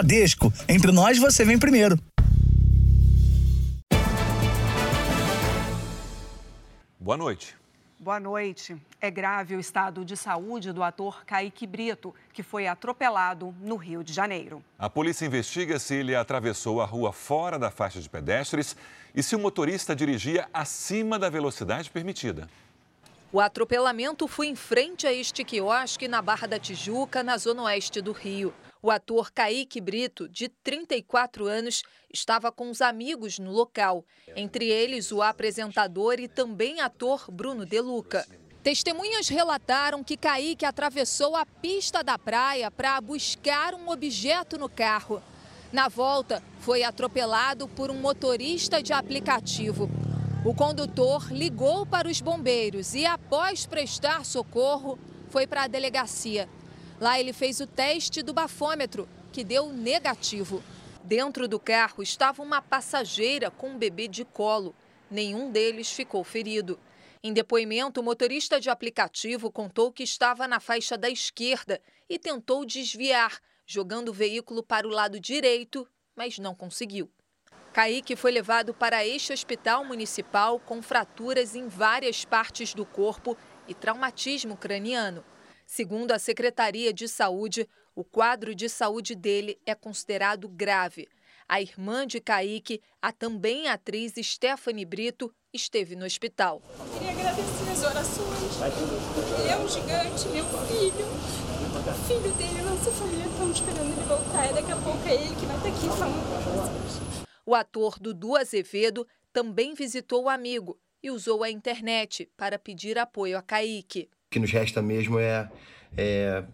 Bradesco. Entre nós, você vem primeiro. Boa noite. Boa noite. É grave o estado de saúde do ator Kaique Brito, que foi atropelado no Rio de Janeiro. A polícia investiga se ele atravessou a rua fora da faixa de pedestres e se o motorista dirigia acima da velocidade permitida. O atropelamento foi em frente a este quiosque na Barra da Tijuca, na zona oeste do Rio. O ator Kaique Brito, de 34 anos, estava com os amigos no local, entre eles o apresentador e também ator Bruno Deluca. Testemunhas relataram que Kaique atravessou a pista da praia para buscar um objeto no carro. Na volta, foi atropelado por um motorista de aplicativo. O condutor ligou para os bombeiros e, após prestar socorro, foi para a delegacia. Lá ele fez o teste do bafômetro, que deu negativo. Dentro do carro estava uma passageira com um bebê de colo. Nenhum deles ficou ferido. Em depoimento, o motorista de aplicativo contou que estava na faixa da esquerda e tentou desviar, jogando o veículo para o lado direito, mas não conseguiu. Kaique foi levado para este hospital municipal com fraturas em várias partes do corpo e traumatismo craniano. Segundo a Secretaria de Saúde, o quadro de saúde dele é considerado grave. A irmã de Kaique, a também atriz Stephanie Brito, esteve no hospital. Queria agradecer as orações. Ele é um gigante, meu filho. O filho dele, nossa família estão esperando ele voltar. E daqui a pouco é ele que vai estar aqui falando. O ator Dudu Azevedo também visitou o amigo e usou a internet para pedir apoio a Kaique. Que nos resta mesmo é, é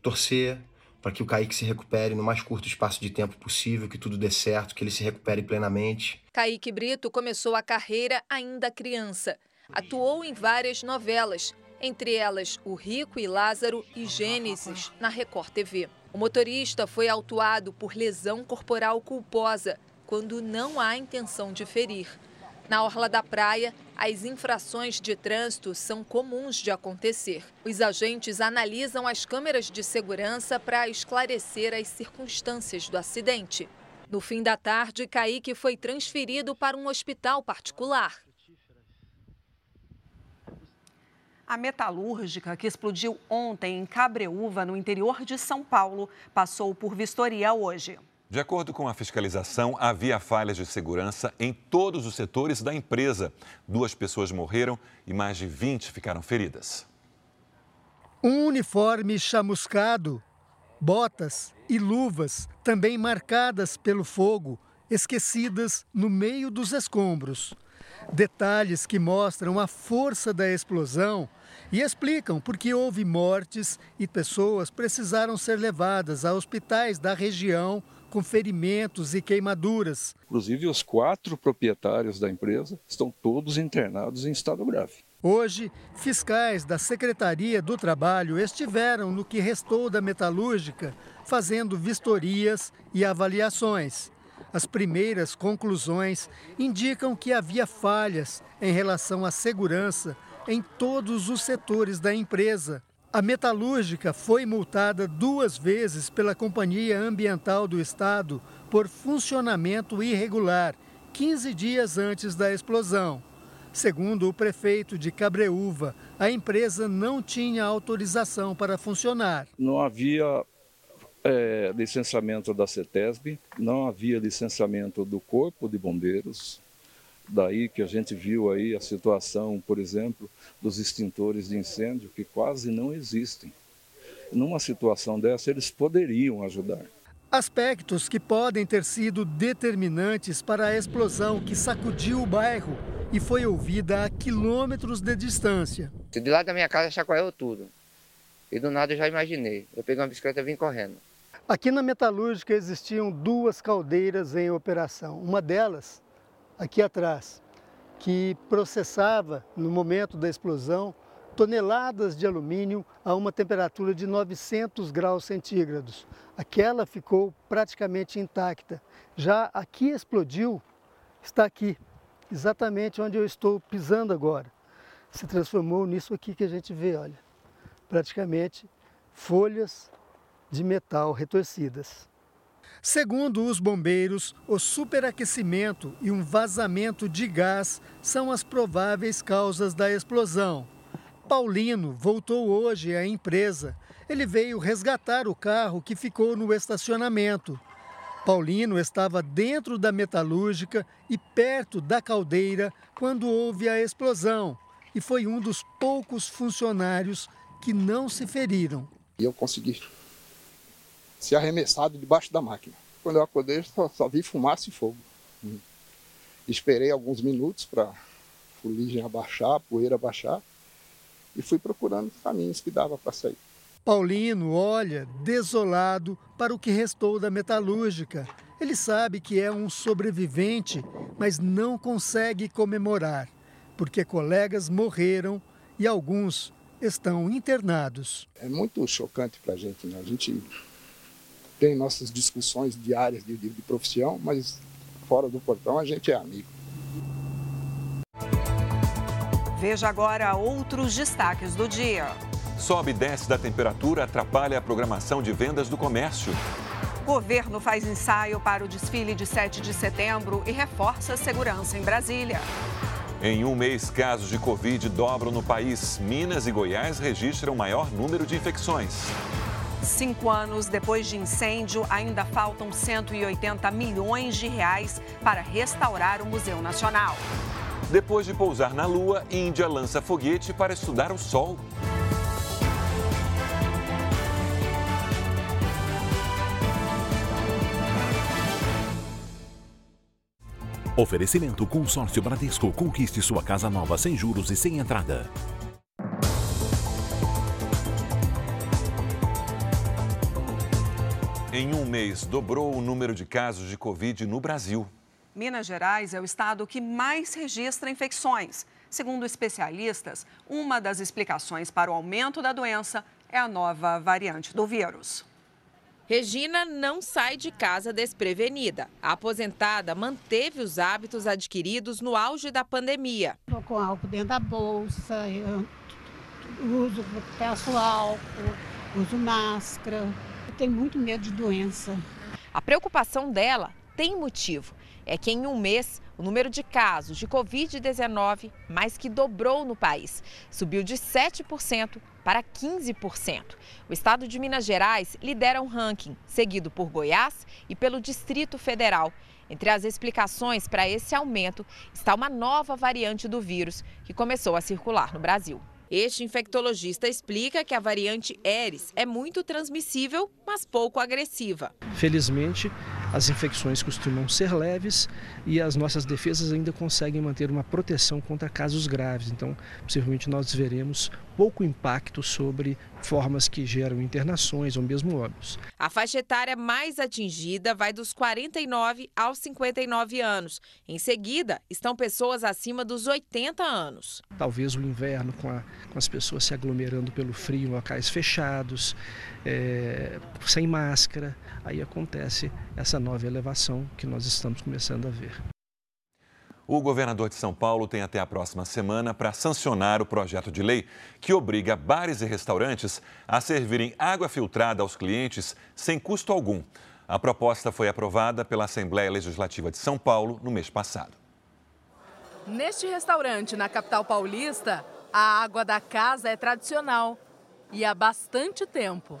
torcer para que o Kaique se recupere no mais curto espaço de tempo possível, que tudo dê certo, que ele se recupere plenamente. Kaique Brito começou a carreira ainda criança. Atuou em várias novelas, entre elas O Rico e Lázaro e Gênesis, na Record TV. O motorista foi autuado por lesão corporal culposa, quando não há intenção de ferir. Na orla da praia, as infrações de trânsito são comuns de acontecer. Os agentes analisam as câmeras de segurança para esclarecer as circunstâncias do acidente. No fim da tarde, Kaique foi transferido para um hospital particular. A metalúrgica que explodiu ontem em Cabreúva, no interior de São Paulo, passou por vistoria hoje. De acordo com a fiscalização, havia falhas de segurança em todos os setores da empresa. Duas pessoas morreram e mais de 20 ficaram feridas. Um uniforme chamuscado, botas e luvas também marcadas pelo fogo, esquecidas no meio dos escombros. Detalhes que mostram a força da explosão e explicam por que houve mortes e pessoas precisaram ser levadas a hospitais da região com ferimentos e queimaduras. Inclusive, os quatro proprietários da empresa estão todos internados em estado grave. Hoje, fiscais da Secretaria do Trabalho estiveram no que restou da metalúrgica, fazendo vistorias e avaliações. As primeiras conclusões indicam que havia falhas em relação à segurança em todos os setores da empresa. A metalúrgica foi multada duas vezes pela Companhia Ambiental do Estado por funcionamento irregular, 15 dias antes da explosão. Segundo o prefeito de Cabreúva, a empresa não tinha autorização para funcionar. Não havia é, licenciamento da CETESB, não havia licenciamento do Corpo de Bombeiros, Daí que a gente viu aí a situação, por exemplo, dos extintores de incêndio, que quase não existem. Numa situação dessa, eles poderiam ajudar. Aspectos que podem ter sido determinantes para a explosão que sacudiu o bairro e foi ouvida a quilômetros de distância. De lá da minha casa chacoalhou tudo. E do nada eu já imaginei. Eu peguei uma bicicleta e vim correndo. Aqui na metalúrgica existiam duas caldeiras em operação. Uma delas aqui atrás, que processava, no momento da explosão, toneladas de alumínio a uma temperatura de 900 graus centígrados. Aquela ficou praticamente intacta. Já aqui explodiu, está aqui, exatamente onde eu estou pisando agora. Se transformou nisso aqui que a gente vê, olha, praticamente folhas de metal retorcidas. Segundo os bombeiros, o superaquecimento e um vazamento de gás são as prováveis causas da explosão. Paulino voltou hoje à empresa. Ele veio resgatar o carro que ficou no estacionamento. Paulino estava dentro da metalúrgica e perto da caldeira quando houve a explosão e foi um dos poucos funcionários que não se feriram. Eu consegui ser arremessado debaixo da máquina. Quando eu acordei, só, só vi fumaça e fogo. Hum. Esperei alguns minutos para a fuligem abaixar, a poeira abaixar, e fui procurando caminhos que dava para sair. Paulino olha desolado para o que restou da metalúrgica. Ele sabe que é um sobrevivente, mas não consegue comemorar, porque colegas morreram e alguns estão internados. É muito chocante para a gente, né? A gente tem nossas discussões diárias de, de, de profissão, mas fora do portão a gente é amigo. Veja agora outros destaques do dia. Sobe e desce da temperatura atrapalha a programação de vendas do comércio. Governo faz ensaio para o desfile de 7 de setembro e reforça a segurança em Brasília. Em um mês, casos de Covid dobram no país. Minas e Goiás registram maior número de infecções. Cinco anos depois de incêndio, ainda faltam 180 milhões de reais para restaurar o Museu Nacional. Depois de pousar na Lua, Índia lança foguete para estudar o Sol. Oferecimento Consórcio Bradesco. Conquiste sua casa nova sem juros e sem entrada. Em um mês, dobrou o número de casos de Covid no Brasil. Minas Gerais é o estado que mais registra infecções. Segundo especialistas, uma das explicações para o aumento da doença é a nova variante do vírus. Regina não sai de casa desprevenida. A aposentada manteve os hábitos adquiridos no auge da pandemia. Vou com álcool dentro da bolsa, uso, peço álcool, uso máscara tem muito medo de doença. A preocupação dela tem motivo. É que em um mês, o número de casos de Covid-19 mais que dobrou no país. Subiu de 7% para 15%. O estado de Minas Gerais lidera um ranking, seguido por Goiás e pelo Distrito Federal. Entre as explicações para esse aumento está uma nova variante do vírus que começou a circular no Brasil. Este infectologista explica que a variante Eris é muito transmissível, mas pouco agressiva. Felizmente, as infecções costumam ser leves e as nossas defesas ainda conseguem manter uma proteção contra casos graves. Então, possivelmente nós veremos pouco impacto sobre formas que geram internações ou mesmo óbitos. A faixa etária mais atingida vai dos 49 aos 59 anos. Em seguida, estão pessoas acima dos 80 anos. Talvez o inverno, com, a, com as pessoas se aglomerando pelo frio em locais fechados, é, sem máscara, aí acontece essa nova elevação que nós estamos começando a ver. O governador de São Paulo tem até a próxima semana para sancionar o projeto de lei que obriga bares e restaurantes a servirem água filtrada aos clientes sem custo algum. A proposta foi aprovada pela Assembleia Legislativa de São Paulo no mês passado. Neste restaurante na capital paulista, a água da casa é tradicional e há bastante tempo.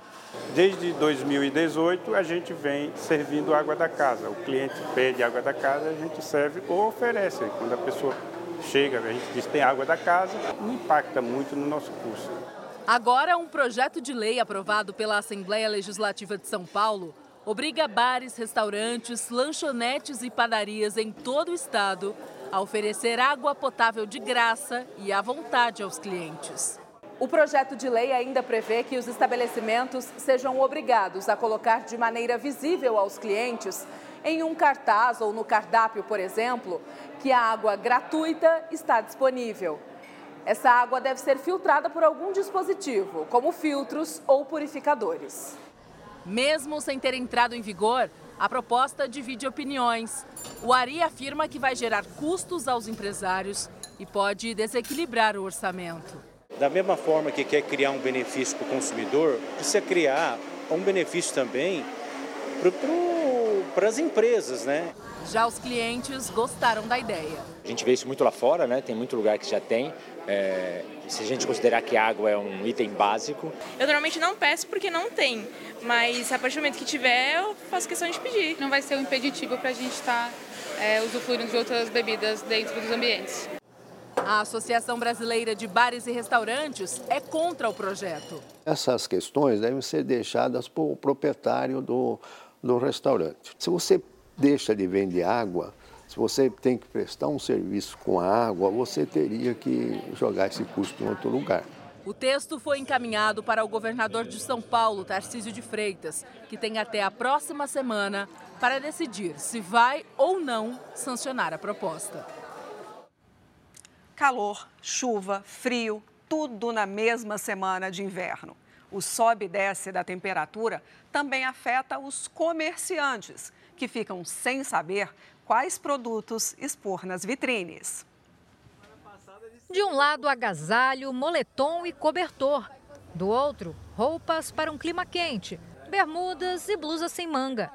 Desde 2018 a gente vem servindo água da casa. O cliente pede água da casa, a gente serve ou oferece. Quando a pessoa chega, a gente diz que tem água da casa, não impacta muito no nosso custo. Agora, um projeto de lei aprovado pela Assembleia Legislativa de São Paulo obriga bares, restaurantes, lanchonetes e padarias em todo o estado a oferecer água potável de graça e à vontade aos clientes. O projeto de lei ainda prevê que os estabelecimentos sejam obrigados a colocar de maneira visível aos clientes, em um cartaz ou no cardápio, por exemplo, que a água gratuita está disponível. Essa água deve ser filtrada por algum dispositivo, como filtros ou purificadores. Mesmo sem ter entrado em vigor, a proposta divide opiniões. O Ari afirma que vai gerar custos aos empresários e pode desequilibrar o orçamento. Da mesma forma que quer criar um benefício para o consumidor, precisa criar um benefício também para as empresas, né? Já os clientes gostaram da ideia. A gente vê isso muito lá fora, né? Tem muito lugar que já tem. É, se a gente considerar que água é um item básico. Eu normalmente não peço porque não tem, mas a partir do momento que tiver, eu faço questão de pedir. Não vai ser um impeditivo para a gente estar tá, é, usufruindo de outras bebidas dentro dos ambientes. A Associação Brasileira de Bares e Restaurantes é contra o projeto. Essas questões devem ser deixadas para o proprietário do, do restaurante. Se você deixa de vender água, se você tem que prestar um serviço com a água, você teria que jogar esse custo em outro lugar. O texto foi encaminhado para o governador de São Paulo, Tarcísio de Freitas, que tem até a próxima semana para decidir se vai ou não sancionar a proposta. Calor, chuva, frio, tudo na mesma semana de inverno. O sobe e desce da temperatura também afeta os comerciantes, que ficam sem saber quais produtos expor nas vitrines. De um lado, agasalho, moletom e cobertor. Do outro, roupas para um clima quente, bermudas e blusas sem manga.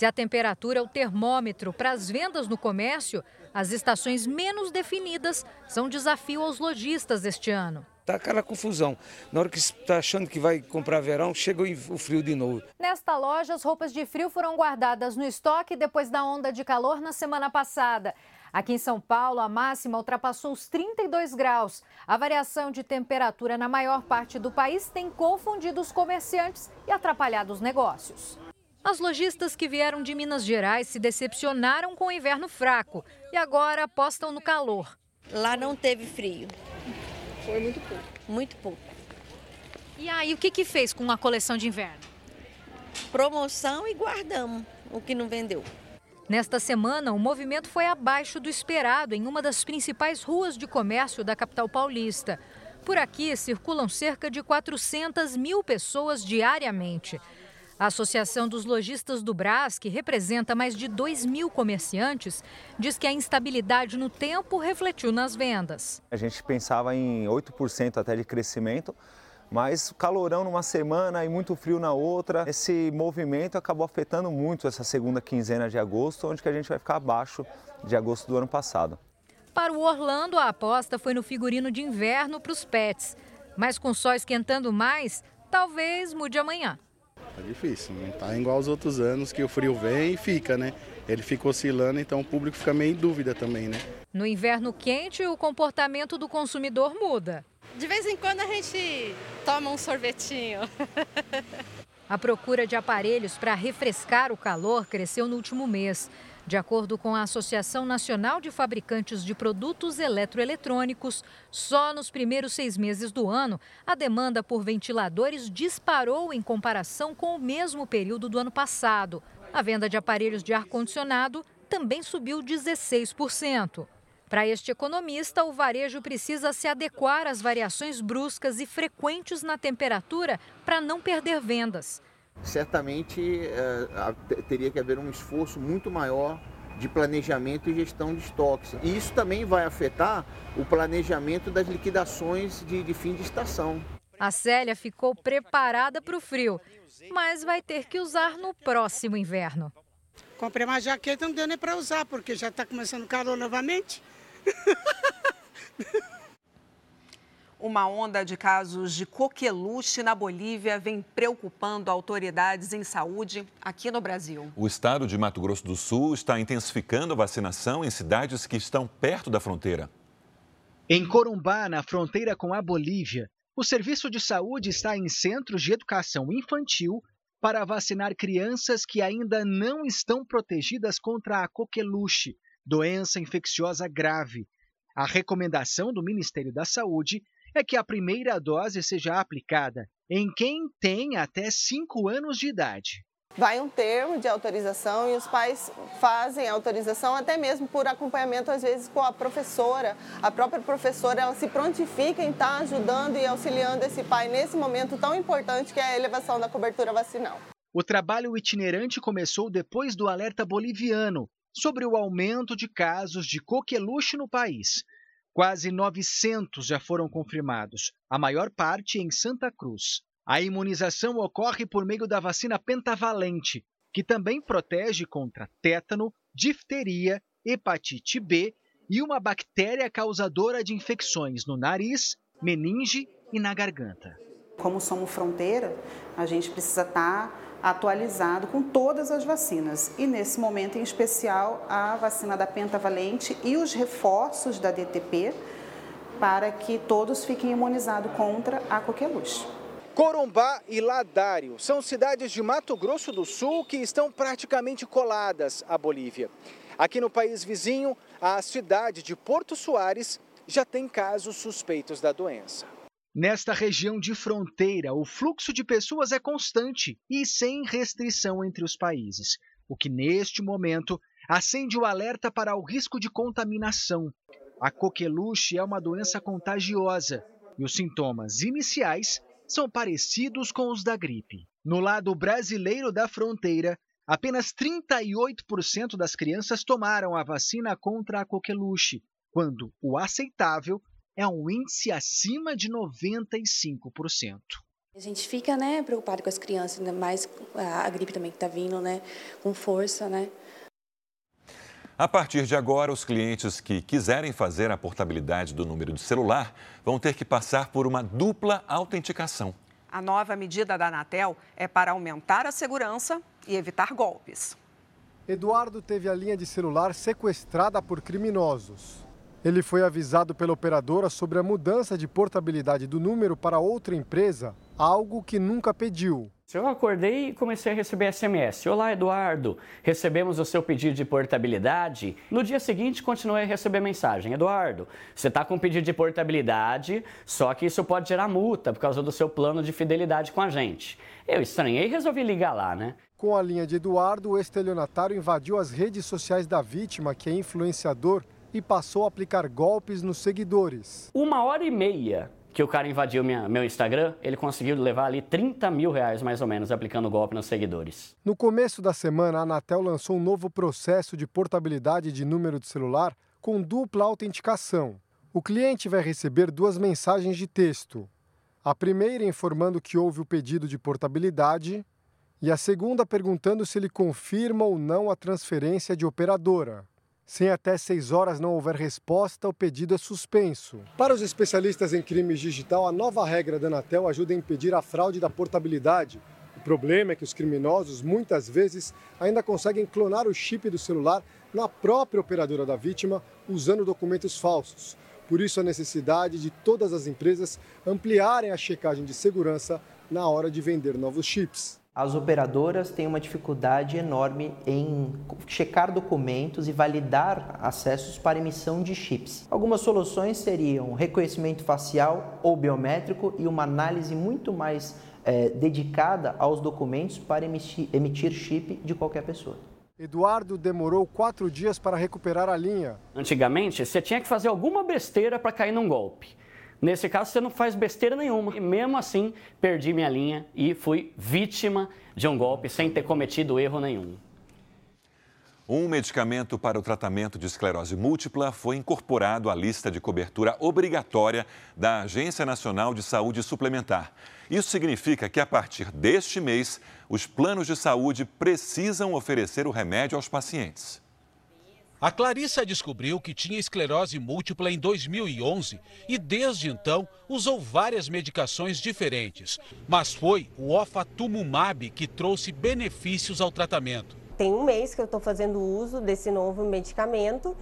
Se a temperatura é o termômetro para as vendas no comércio, as estações menos definidas são um desafio aos lojistas este ano. Está aquela confusão. Na hora que está achando que vai comprar verão, chega o frio de novo. Nesta loja, as roupas de frio foram guardadas no estoque depois da onda de calor na semana passada. Aqui em São Paulo, a máxima ultrapassou os 32 graus. A variação de temperatura na maior parte do país tem confundido os comerciantes e atrapalhado os negócios. As lojistas que vieram de Minas Gerais se decepcionaram com o inverno fraco e agora apostam no calor. Lá não teve frio. Foi muito pouco. Muito pouco. E aí, o que, que fez com a coleção de inverno? Promoção e guardamos o que não vendeu. Nesta semana, o movimento foi abaixo do esperado em uma das principais ruas de comércio da capital paulista. Por aqui circulam cerca de 400 mil pessoas diariamente. A Associação dos Lojistas do Brás, que representa mais de 2 mil comerciantes, diz que a instabilidade no tempo refletiu nas vendas. A gente pensava em 8% até de crescimento, mas calorão numa semana e muito frio na outra. Esse movimento acabou afetando muito essa segunda quinzena de agosto, onde que a gente vai ficar abaixo de agosto do ano passado. Para o Orlando, a aposta foi no figurino de inverno para os pets. Mas com o sol esquentando mais, talvez mude amanhã. Tá difícil, não tá igual aos outros anos que o frio vem e fica, né? Ele fica oscilando, então o público fica meio em dúvida também, né? No inverno quente, o comportamento do consumidor muda. De vez em quando a gente toma um sorvetinho. A procura de aparelhos para refrescar o calor cresceu no último mês. De acordo com a Associação Nacional de Fabricantes de Produtos Eletroeletrônicos, só nos primeiros seis meses do ano, a demanda por ventiladores disparou em comparação com o mesmo período do ano passado. A venda de aparelhos de ar-condicionado também subiu 16%. Para este economista, o varejo precisa se adequar às variações bruscas e frequentes na temperatura para não perder vendas certamente é, teria que haver um esforço muito maior de planejamento e gestão de estoques. E isso também vai afetar o planejamento das liquidações de, de fim de estação. A Célia ficou preparada para o frio, mas vai ter que usar no próximo inverno. Comprei uma jaqueta, não deu nem para usar, porque já está começando calor novamente. Uma onda de casos de coqueluche na Bolívia vem preocupando autoridades em saúde aqui no Brasil. O estado de Mato Grosso do Sul está intensificando a vacinação em cidades que estão perto da fronteira. Em Corumbá, na fronteira com a Bolívia, o serviço de saúde está em centros de educação infantil para vacinar crianças que ainda não estão protegidas contra a coqueluche, doença infecciosa grave. A recomendação do Ministério da Saúde é que a primeira dose seja aplicada em quem tem até 5 anos de idade. Vai um termo de autorização e os pais fazem a autorização até mesmo por acompanhamento, às vezes, com a professora. A própria professora ela se prontifica em estar ajudando e auxiliando esse pai nesse momento tão importante que é a elevação da cobertura vacinal. O trabalho itinerante começou depois do alerta boliviano sobre o aumento de casos de coqueluche no país. Quase 900 já foram confirmados, a maior parte em Santa Cruz. A imunização ocorre por meio da vacina pentavalente, que também protege contra tétano, difteria, hepatite B e uma bactéria causadora de infecções no nariz, meninge e na garganta. Como somos fronteira, a gente precisa estar atualizado com todas as vacinas e nesse momento em especial a vacina da pentavalente e os reforços da DTP para que todos fiquem imunizados contra a coqueluche. Corumbá e Ladário são cidades de Mato Grosso do Sul que estão praticamente coladas à Bolívia. Aqui no país vizinho, a cidade de Porto Soares já tem casos suspeitos da doença. Nesta região de fronteira, o fluxo de pessoas é constante e sem restrição entre os países, o que neste momento acende o alerta para o risco de contaminação. A coqueluche é uma doença contagiosa e os sintomas iniciais são parecidos com os da gripe. No lado brasileiro da fronteira, apenas 38% das crianças tomaram a vacina contra a coqueluche, quando o aceitável é um índice acima de 95%. A gente fica, né, preocupado com as crianças, ainda mais a gripe também que está vindo, né, com força, né. A partir de agora, os clientes que quiserem fazer a portabilidade do número de celular vão ter que passar por uma dupla autenticação. A nova medida da Anatel é para aumentar a segurança e evitar golpes. Eduardo teve a linha de celular sequestrada por criminosos. Ele foi avisado pela operadora sobre a mudança de portabilidade do número para outra empresa, algo que nunca pediu. Eu acordei e comecei a receber SMS. Olá, Eduardo. Recebemos o seu pedido de portabilidade. No dia seguinte, continuei a receber mensagem. Eduardo, você está com pedido de portabilidade, só que isso pode gerar multa por causa do seu plano de fidelidade com a gente. Eu estranhei e resolvi ligar lá, né? Com a linha de Eduardo, o estelionatário invadiu as redes sociais da vítima, que é influenciador, e passou a aplicar golpes nos seguidores. Uma hora e meia que o cara invadiu minha, meu Instagram, ele conseguiu levar ali 30 mil reais mais ou menos aplicando golpe nos seguidores. No começo da semana, a Anatel lançou um novo processo de portabilidade de número de celular com dupla autenticação. O cliente vai receber duas mensagens de texto. A primeira informando que houve o pedido de portabilidade e a segunda perguntando se ele confirma ou não a transferência de operadora. Se até seis horas não houver resposta, o pedido é suspenso. Para os especialistas em crimes digital, a nova regra da Anatel ajuda a impedir a fraude da portabilidade. O problema é que os criminosos muitas vezes ainda conseguem clonar o chip do celular na própria operadora da vítima usando documentos falsos. Por isso, a necessidade de todas as empresas ampliarem a checagem de segurança na hora de vender novos chips as operadoras têm uma dificuldade enorme em checar documentos e validar acessos para emissão de chips. Algumas soluções seriam reconhecimento facial ou biométrico e uma análise muito mais é, dedicada aos documentos para emitir, emitir chip de qualquer pessoa. Eduardo demorou quatro dias para recuperar a linha. Antigamente, você tinha que fazer alguma besteira para cair num golpe. Nesse caso, você não faz besteira nenhuma. E mesmo assim, perdi minha linha e fui vítima de um golpe sem ter cometido erro nenhum. Um medicamento para o tratamento de esclerose múltipla foi incorporado à lista de cobertura obrigatória da Agência Nacional de Saúde Suplementar. Isso significa que, a partir deste mês, os planos de saúde precisam oferecer o remédio aos pacientes. A Clarissa descobriu que tinha esclerose múltipla em 2011 e desde então usou várias medicações diferentes. Mas foi o ofatumumab que trouxe benefícios ao tratamento. Tem um mês que eu estou fazendo uso desse novo medicamento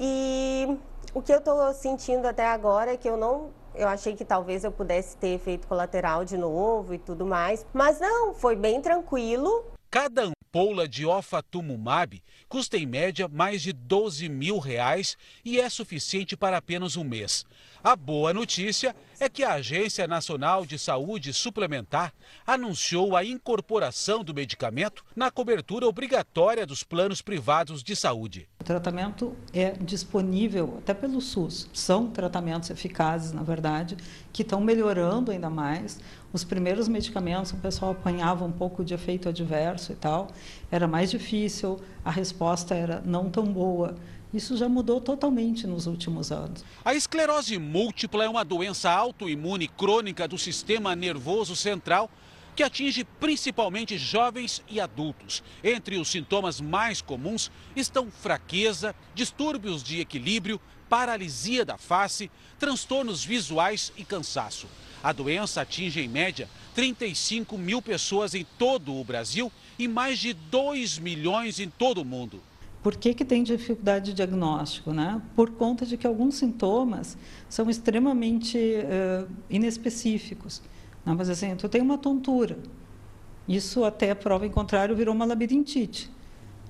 e o que eu estou sentindo até agora é que eu não eu achei que talvez eu pudesse ter efeito colateral de novo e tudo mais. Mas não, foi bem tranquilo. Cada ampoula de ofatumumab custa em média mais de 12 mil reais e é suficiente para apenas um mês. A boa notícia é que a Agência Nacional de Saúde Suplementar anunciou a incorporação do medicamento na cobertura obrigatória dos planos privados de saúde. O tratamento é disponível até pelo SUS. São tratamentos eficazes, na verdade, que estão melhorando ainda mais. Os primeiros medicamentos, o pessoal apanhava um pouco de efeito adverso e tal, era mais difícil, a resposta era não tão boa. Isso já mudou totalmente nos últimos anos. A esclerose múltipla é uma doença autoimune crônica do sistema nervoso central que atinge principalmente jovens e adultos. Entre os sintomas mais comuns estão fraqueza, distúrbios de equilíbrio, paralisia da face, transtornos visuais e cansaço. A doença atinge, em média, 35 mil pessoas em todo o Brasil e mais de 2 milhões em todo o mundo. Por que, que tem dificuldade de diagnóstico? Né? Por conta de que alguns sintomas são extremamente uh, inespecíficos. Né? Mas assim, tu tem uma tontura. Isso até prova em contrário virou uma labirintite.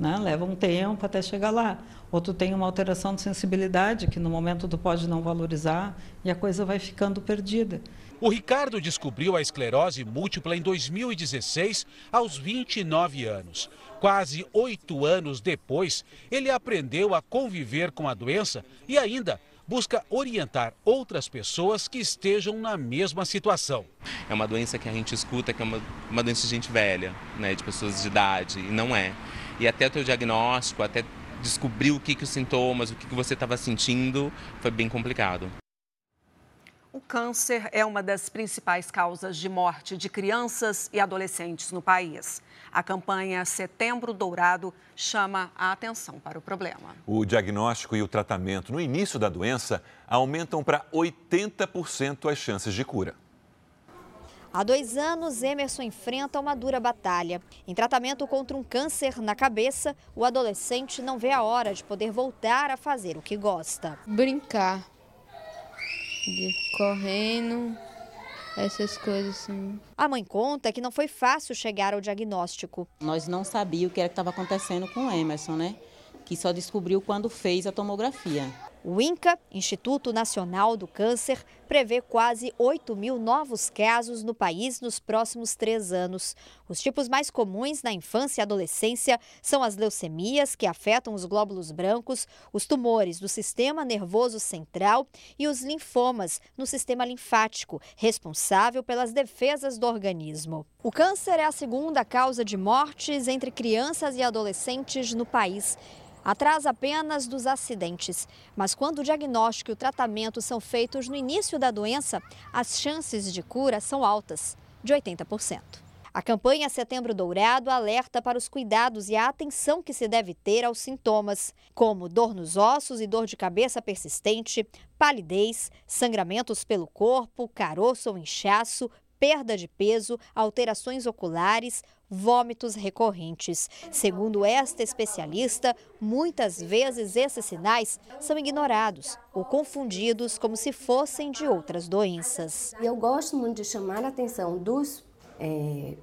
Né? Leva um tempo até chegar lá. Ou tu tem uma alteração de sensibilidade que no momento tu pode não valorizar e a coisa vai ficando perdida. O Ricardo descobriu a esclerose múltipla em 2016, aos 29 anos. Quase oito anos depois, ele aprendeu a conviver com a doença e ainda busca orientar outras pessoas que estejam na mesma situação. É uma doença que a gente escuta que é uma, uma doença de gente velha, né, de pessoas de idade, e não é. E até o teu diagnóstico, até descobrir o que, que os sintomas, o que, que você estava sentindo, foi bem complicado. O câncer é uma das principais causas de morte de crianças e adolescentes no país. A campanha Setembro Dourado chama a atenção para o problema. O diagnóstico e o tratamento no início da doença aumentam para 80% as chances de cura. Há dois anos, Emerson enfrenta uma dura batalha. Em tratamento contra um câncer na cabeça, o adolescente não vê a hora de poder voltar a fazer o que gosta. Brincar de correndo, essas coisas assim. A mãe conta que não foi fácil chegar ao diagnóstico. Nós não sabíamos o que era que estava acontecendo com o Emerson, né? Que só descobriu quando fez a tomografia. O INCA, Instituto Nacional do Câncer, prevê quase 8 mil novos casos no país nos próximos três anos. Os tipos mais comuns na infância e adolescência são as leucemias, que afetam os glóbulos brancos, os tumores do sistema nervoso central e os linfomas no sistema linfático, responsável pelas defesas do organismo. O câncer é a segunda causa de mortes entre crianças e adolescentes no país atrás apenas dos acidentes. Mas quando o diagnóstico e o tratamento são feitos no início da doença, as chances de cura são altas, de 80%. A campanha Setembro Dourado alerta para os cuidados e a atenção que se deve ter aos sintomas, como dor nos ossos e dor de cabeça persistente, palidez, sangramentos pelo corpo, caroço ou inchaço, perda de peso, alterações oculares, vômitos recorrentes. Segundo esta especialista, muitas vezes esses sinais são ignorados ou confundidos como se fossem de outras doenças. Eu gosto muito de chamar a atenção dos é,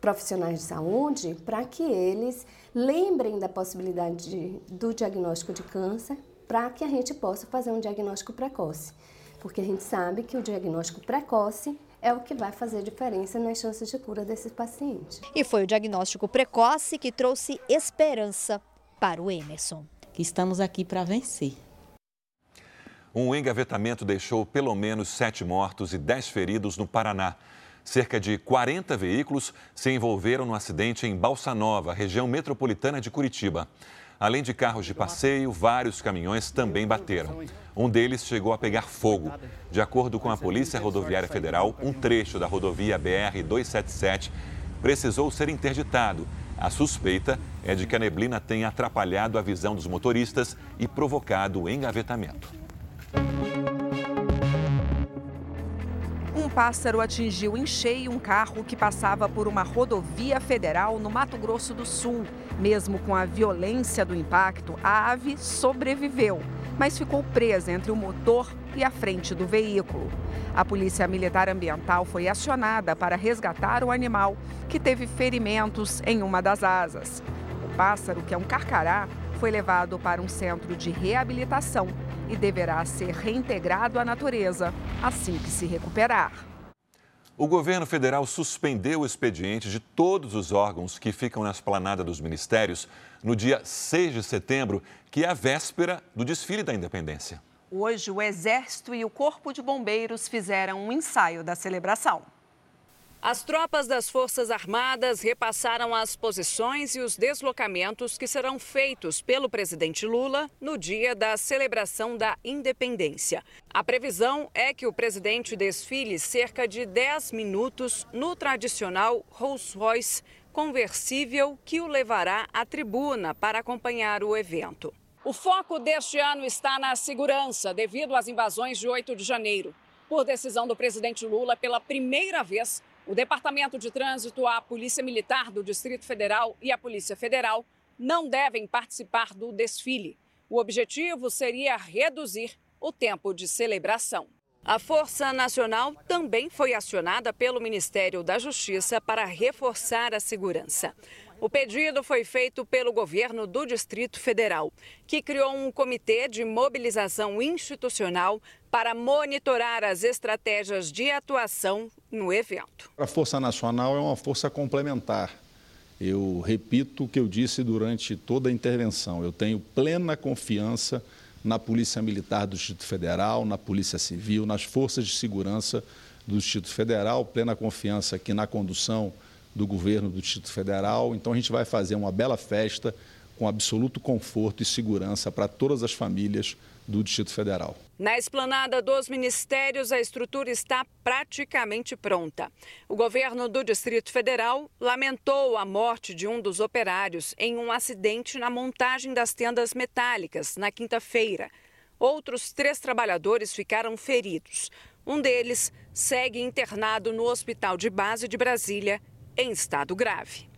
profissionais de saúde para que eles lembrem da possibilidade de, do diagnóstico de câncer para que a gente possa fazer um diagnóstico precoce. Porque a gente sabe que o diagnóstico precoce é o que vai fazer diferença nas chances de cura desses pacientes. E foi o diagnóstico precoce que trouxe esperança para o Emerson. Que estamos aqui para vencer. Um engavetamento deixou pelo menos sete mortos e dez feridos no Paraná. Cerca de 40 veículos se envolveram no acidente em Balsa Nova, região metropolitana de Curitiba. Além de carros de passeio, vários caminhões também bateram. Um deles chegou a pegar fogo. De acordo com a Polícia Rodoviária Federal, um trecho da rodovia BR-277 precisou ser interditado. A suspeita é de que a neblina tenha atrapalhado a visão dos motoristas e provocado o engavetamento. Um pássaro atingiu em cheio um carro que passava por uma rodovia federal no Mato Grosso do Sul. Mesmo com a violência do impacto, a ave sobreviveu, mas ficou presa entre o motor e a frente do veículo. A Polícia Militar Ambiental foi acionada para resgatar o animal, que teve ferimentos em uma das asas. O pássaro, que é um carcará, foi levado para um centro de reabilitação e deverá ser reintegrado à natureza assim que se recuperar. O governo federal suspendeu o expediente de todos os órgãos que ficam na esplanada dos ministérios no dia 6 de setembro, que é a véspera do desfile da independência. Hoje, o Exército e o Corpo de Bombeiros fizeram um ensaio da celebração. As tropas das Forças Armadas repassaram as posições e os deslocamentos que serão feitos pelo presidente Lula no dia da celebração da independência. A previsão é que o presidente desfile cerca de 10 minutos no tradicional Rolls-Royce conversível que o levará à tribuna para acompanhar o evento. O foco deste ano está na segurança devido às invasões de 8 de janeiro. Por decisão do presidente Lula, pela primeira vez, o Departamento de Trânsito, a Polícia Militar do Distrito Federal e a Polícia Federal não devem participar do desfile. O objetivo seria reduzir o tempo de celebração. A Força Nacional também foi acionada pelo Ministério da Justiça para reforçar a segurança. O pedido foi feito pelo governo do Distrito Federal, que criou um comitê de mobilização institucional para monitorar as estratégias de atuação no evento. A Força Nacional é uma força complementar. Eu repito o que eu disse durante toda a intervenção. Eu tenho plena confiança na Polícia Militar do Distrito Federal, na Polícia Civil, nas forças de segurança do Distrito Federal, plena confiança aqui na condução do governo do Distrito Federal. Então a gente vai fazer uma bela festa com absoluto conforto e segurança para todas as famílias do Distrito Federal. Na esplanada dos ministérios, a estrutura está praticamente pronta. O governo do Distrito Federal lamentou a morte de um dos operários em um acidente na montagem das tendas metálicas na quinta-feira. Outros três trabalhadores ficaram feridos. Um deles segue internado no Hospital de Base de Brasília em estado grave.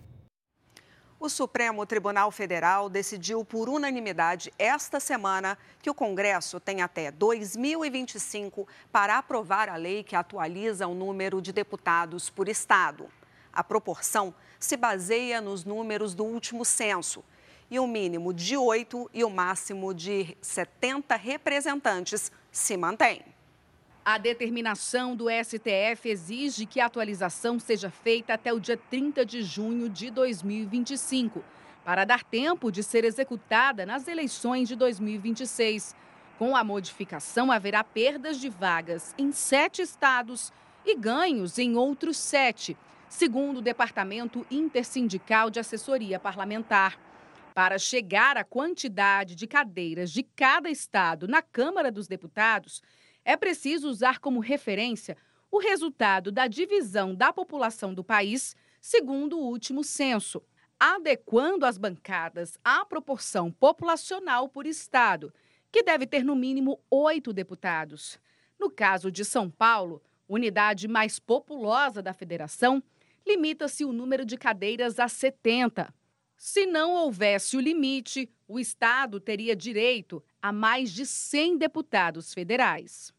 O Supremo Tribunal Federal decidiu por unanimidade esta semana que o Congresso tem até 2025 para aprovar a lei que atualiza o número de deputados por estado. A proporção se baseia nos números do último censo e o mínimo de oito e o máximo de 70 representantes se mantém. A determinação do STF exige que a atualização seja feita até o dia 30 de junho de 2025, para dar tempo de ser executada nas eleições de 2026. Com a modificação, haverá perdas de vagas em sete estados e ganhos em outros sete, segundo o Departamento Intersindical de Assessoria Parlamentar. Para chegar à quantidade de cadeiras de cada estado na Câmara dos Deputados, é preciso usar como referência o resultado da divisão da população do país, segundo o último censo, adequando as bancadas à proporção populacional por estado, que deve ter no mínimo oito deputados. No caso de São Paulo, unidade mais populosa da federação, limita-se o número de cadeiras a 70. Se não houvesse o limite, o Estado teria direito a mais de 100 deputados federais.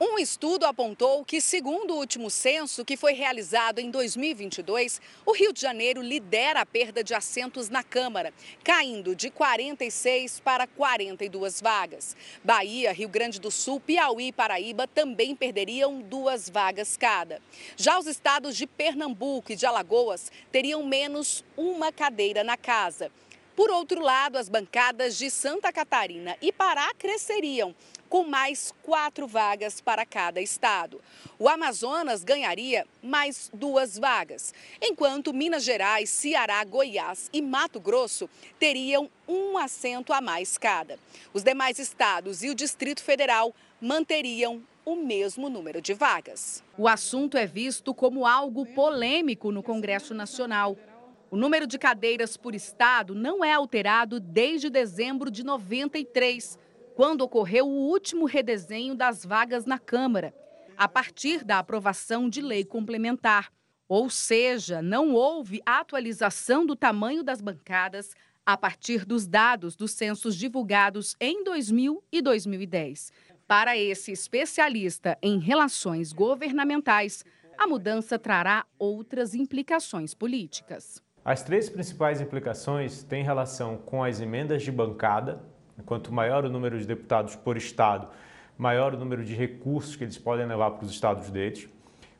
Um estudo apontou que, segundo o último censo, que foi realizado em 2022, o Rio de Janeiro lidera a perda de assentos na Câmara, caindo de 46 para 42 vagas. Bahia, Rio Grande do Sul, Piauí e Paraíba também perderiam duas vagas cada. Já os estados de Pernambuco e de Alagoas teriam menos uma cadeira na casa. Por outro lado, as bancadas de Santa Catarina e Pará cresceriam, com mais quatro vagas para cada estado. O Amazonas ganharia mais duas vagas, enquanto Minas Gerais, Ceará, Goiás e Mato Grosso teriam um assento a mais cada. Os demais estados e o Distrito Federal manteriam o mesmo número de vagas. O assunto é visto como algo polêmico no Congresso Nacional. O número de cadeiras por estado não é alterado desde dezembro de 93, quando ocorreu o último redesenho das vagas na Câmara, a partir da aprovação de lei complementar. Ou seja, não houve atualização do tamanho das bancadas a partir dos dados dos censos divulgados em 2000 e 2010. Para esse especialista em relações governamentais, a mudança trará outras implicações políticas. As três principais implicações têm relação com as emendas de bancada. Quanto maior o número de deputados por estado, maior o número de recursos que eles podem levar para os estados deles.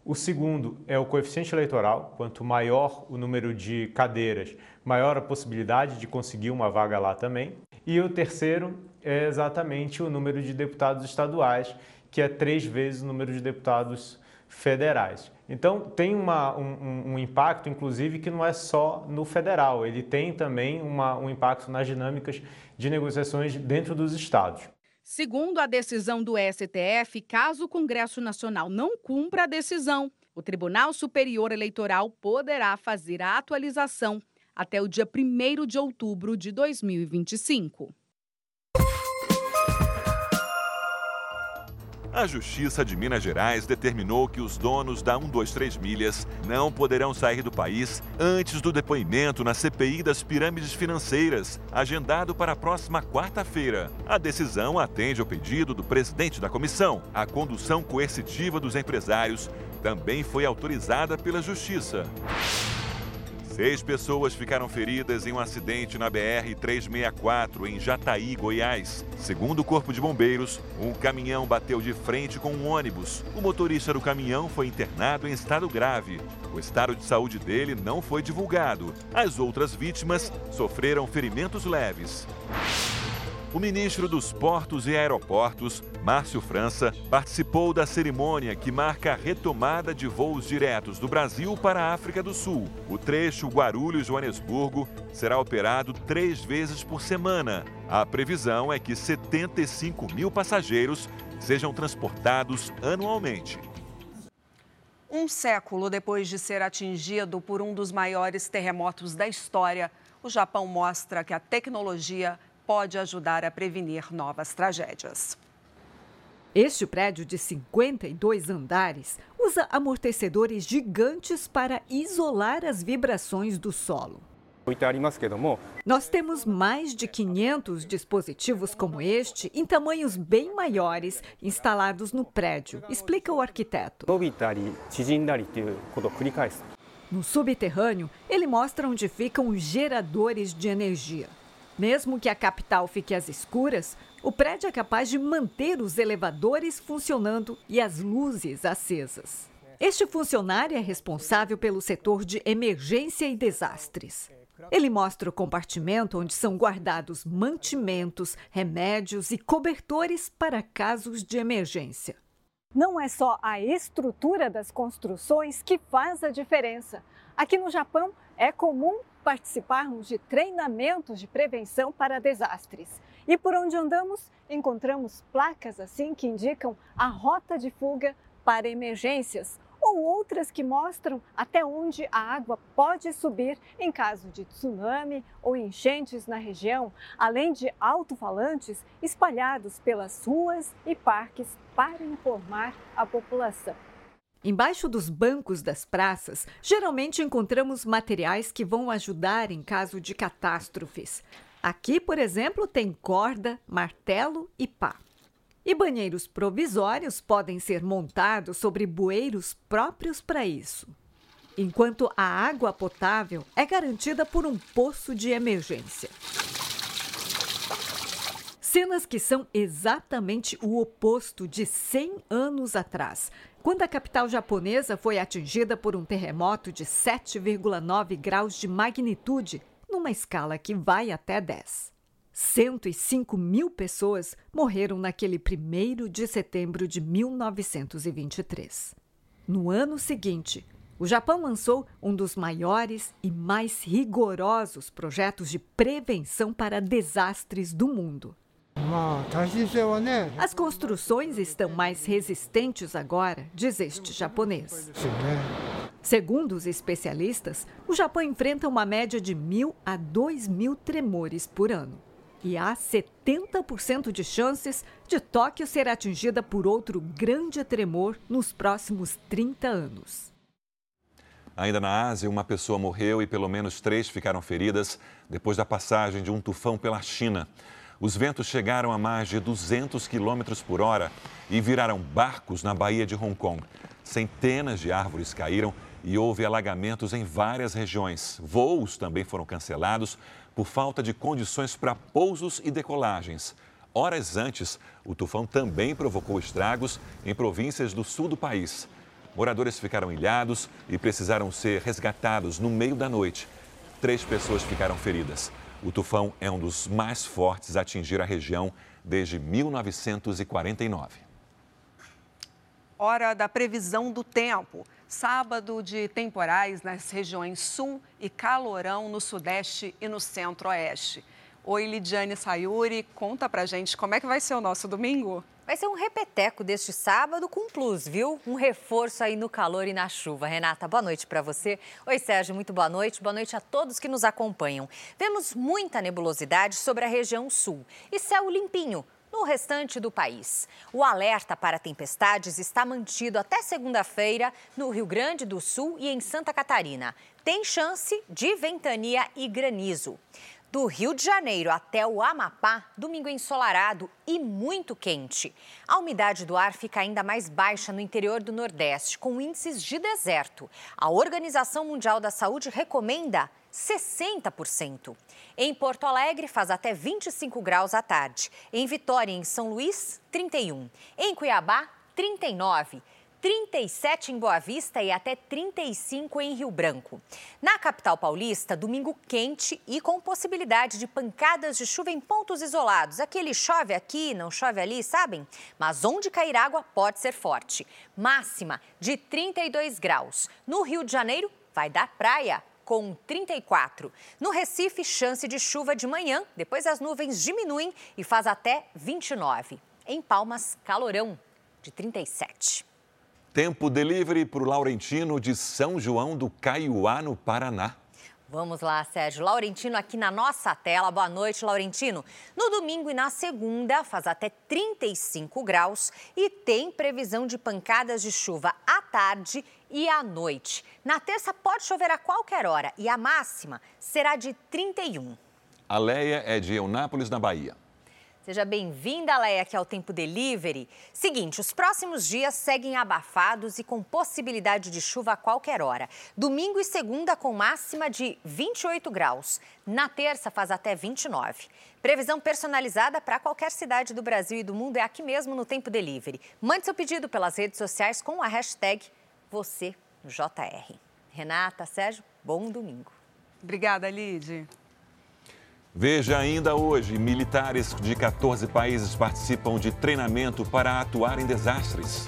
O segundo é o coeficiente eleitoral. Quanto maior o número de cadeiras, maior a possibilidade de conseguir uma vaga lá também. E o terceiro é exatamente o número de deputados estaduais, que é três vezes o número de deputados federais. Então, tem uma, um, um, impacto, inclusive, que não é só no federal, ele tem também uma, um impacto nas dinâmicas de negociações dentro dos estados. Segundo a decisão do STF, caso o Congresso Nacional não cumpra a decisão, o Tribunal Superior Eleitoral poderá fazer a atualização até o dia 1 de outubro de 2025. A Justiça de Minas Gerais determinou que os donos da 123 Milhas não poderão sair do país antes do depoimento na CPI das pirâmides financeiras, agendado para a próxima quarta-feira. A decisão atende ao pedido do presidente da comissão. A condução coercitiva dos empresários também foi autorizada pela Justiça. Seis pessoas ficaram feridas em um acidente na BR-364, em Jataí, Goiás. Segundo o Corpo de Bombeiros, um caminhão bateu de frente com um ônibus. O motorista do caminhão foi internado em estado grave. O estado de saúde dele não foi divulgado. As outras vítimas sofreram ferimentos leves. O ministro dos Portos e Aeroportos, Márcio França, participou da cerimônia que marca a retomada de voos diretos do Brasil para a África do Sul. O trecho Guarulhos-Joanesburgo será operado três vezes por semana. A previsão é que 75 mil passageiros sejam transportados anualmente. Um século depois de ser atingido por um dos maiores terremotos da história, o Japão mostra que a tecnologia pode ajudar a prevenir novas tragédias. Este prédio de 52 andares usa amortecedores gigantes para isolar as vibrações do solo. Nós temos mais de 500 dispositivos como este, em tamanhos bem maiores, instalados no prédio, explica o arquiteto. No subterrâneo, ele mostra onde ficam os geradores de energia. Mesmo que a capital fique às escuras, o prédio é capaz de manter os elevadores funcionando e as luzes acesas. Este funcionário é responsável pelo setor de emergência e desastres. Ele mostra o compartimento onde são guardados mantimentos, remédios e cobertores para casos de emergência. Não é só a estrutura das construções que faz a diferença. Aqui no Japão, é comum participarmos de treinamentos de prevenção para desastres. E por onde andamos, encontramos placas assim que indicam a rota de fuga para emergências ou outras que mostram até onde a água pode subir em caso de tsunami ou enchentes na região, além de alto-falantes espalhados pelas ruas e parques para informar a população. Embaixo dos bancos das praças, geralmente encontramos materiais que vão ajudar em caso de catástrofes. Aqui, por exemplo, tem corda, martelo e pá. E banheiros provisórios podem ser montados sobre bueiros próprios para isso. Enquanto a água potável é garantida por um poço de emergência. Cenas que são exatamente o oposto de 100 anos atrás, quando a capital japonesa foi atingida por um terremoto de 7,9 graus de magnitude, numa escala que vai até 10. 105 mil pessoas morreram naquele 1 de setembro de 1923. No ano seguinte, o Japão lançou um dos maiores e mais rigorosos projetos de prevenção para desastres do mundo. As construções estão mais resistentes agora, diz este japonês. Segundo os especialistas, o Japão enfrenta uma média de mil a dois mil tremores por ano. E há 70% de chances de Tóquio ser atingida por outro grande tremor nos próximos 30 anos. Ainda na Ásia, uma pessoa morreu e pelo menos três ficaram feridas depois da passagem de um tufão pela China. Os ventos chegaram a mais de 200 quilômetros por hora e viraram barcos na Baía de Hong Kong. Centenas de árvores caíram e houve alagamentos em várias regiões. Voos também foram cancelados por falta de condições para pousos e decolagens. Horas antes, o tufão também provocou estragos em províncias do sul do país. Moradores ficaram ilhados e precisaram ser resgatados no meio da noite. Três pessoas ficaram feridas. O tufão é um dos mais fortes a atingir a região desde 1949. Hora da previsão do tempo. Sábado de temporais nas regiões sul e calorão no sudeste e no centro-oeste. Oi, Lidiane Sayuri, conta pra gente como é que vai ser o nosso domingo? Vai ser um repeteco deste sábado com plus, viu? Um reforço aí no calor e na chuva. Renata, boa noite para você. Oi, Sérgio, muito boa noite. Boa noite a todos que nos acompanham. Vemos muita nebulosidade sobre a região sul e céu limpinho no restante do país. O alerta para tempestades está mantido até segunda-feira no Rio Grande do Sul e em Santa Catarina. Tem chance de ventania e granizo. Do Rio de Janeiro até o Amapá, domingo ensolarado e muito quente. A umidade do ar fica ainda mais baixa no interior do Nordeste, com índices de deserto. A Organização Mundial da Saúde recomenda 60%. Em Porto Alegre, faz até 25 graus à tarde. Em Vitória em São Luís, 31. Em Cuiabá, 39. 37 em Boa Vista e até 35 em Rio Branco. Na capital paulista, domingo quente e com possibilidade de pancadas de chuva em pontos isolados. Aquele chove aqui, não chove ali, sabem? Mas onde cair água pode ser forte. Máxima de 32 graus. No Rio de Janeiro, vai dar praia com 34. No Recife, chance de chuva de manhã, depois as nuvens diminuem e faz até 29. Em Palmas, calorão de 37. Tempo delivery para o Laurentino de São João do Caiuá, no Paraná. Vamos lá, Sérgio. Laurentino aqui na nossa tela. Boa noite, Laurentino. No domingo e na segunda faz até 35 graus e tem previsão de pancadas de chuva à tarde e à noite. Na terça pode chover a qualquer hora e a máxima será de 31. A Leia é de Eunápolis, na Bahia. Seja bem-vinda, Leia, aqui ao Tempo Delivery. Seguinte, os próximos dias seguem abafados e com possibilidade de chuva a qualquer hora. Domingo e segunda com máxima de 28 graus. Na terça faz até 29. Previsão personalizada para qualquer cidade do Brasil e do mundo é aqui mesmo no Tempo Delivery. Mande seu pedido pelas redes sociais com a hashtag você no JR. Renata, Sérgio, bom domingo. Obrigada, Lid. Veja ainda hoje: militares de 14 países participam de treinamento para atuar em desastres.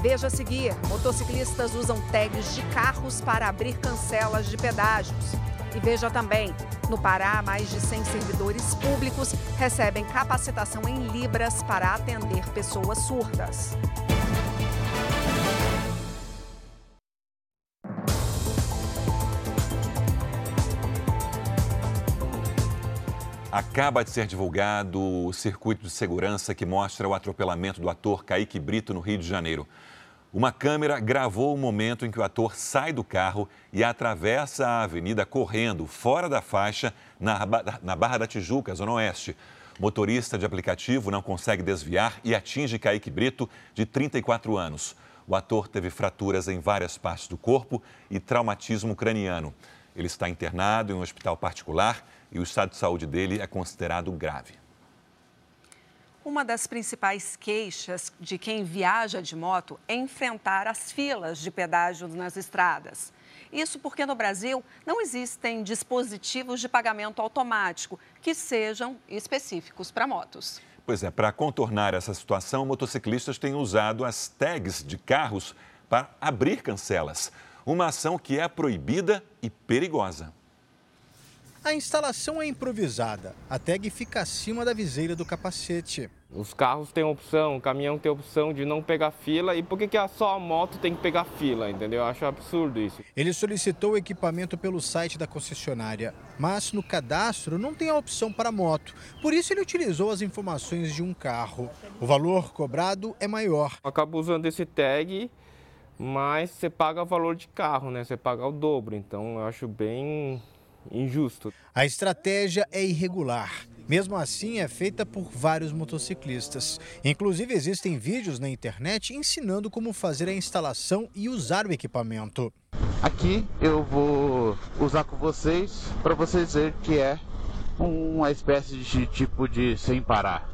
Veja a seguir: motociclistas usam tags de carros para abrir cancelas de pedágios. E veja também: no Pará, mais de 100 servidores públicos recebem capacitação em Libras para atender pessoas surdas. Acaba de ser divulgado o circuito de segurança que mostra o atropelamento do ator Kaique Brito no Rio de Janeiro. Uma câmera gravou o momento em que o ator sai do carro e atravessa a avenida correndo, fora da faixa, na, Barra da Tijuca, Zona Oeste. Motorista de aplicativo não consegue desviar e atinge Kaique Brito, de 34 anos. O ator teve fraturas em várias partes do corpo e traumatismo craniano. Ele está internado em um hospital particular e o estado de saúde dele é considerado grave. Uma das principais queixas de quem viaja de moto é enfrentar as filas de pedágio nas estradas. Isso porque no Brasil não existem dispositivos de pagamento automático que sejam específicos para motos. Pois é, para contornar essa situação, motociclistas têm usado as tags de carros para abrir cancelas. Uma ação que é proibida e perigosa. A instalação é improvisada. A tag fica acima da viseira do capacete. Os carros têm opção, o caminhão tem opção de não pegar fila. E por que, que só a moto tem que pegar fila, entendeu? Eu acho absurdo isso. Ele solicitou o equipamento pelo site da concessionária, mas no cadastro não tem a opção para moto. Por isso ele utilizou as informações de um carro. O valor cobrado é maior. Acabo usando esse tag, mas você paga o valor de carro, né? Você paga o dobro. Então eu acho bem injusto. A estratégia é irregular. Mesmo assim, é feita por vários motociclistas. Inclusive, existem vídeos na internet ensinando como fazer a instalação e usar o equipamento. Aqui eu vou usar com vocês para vocês dizer que é uma espécie de tipo de sem parar.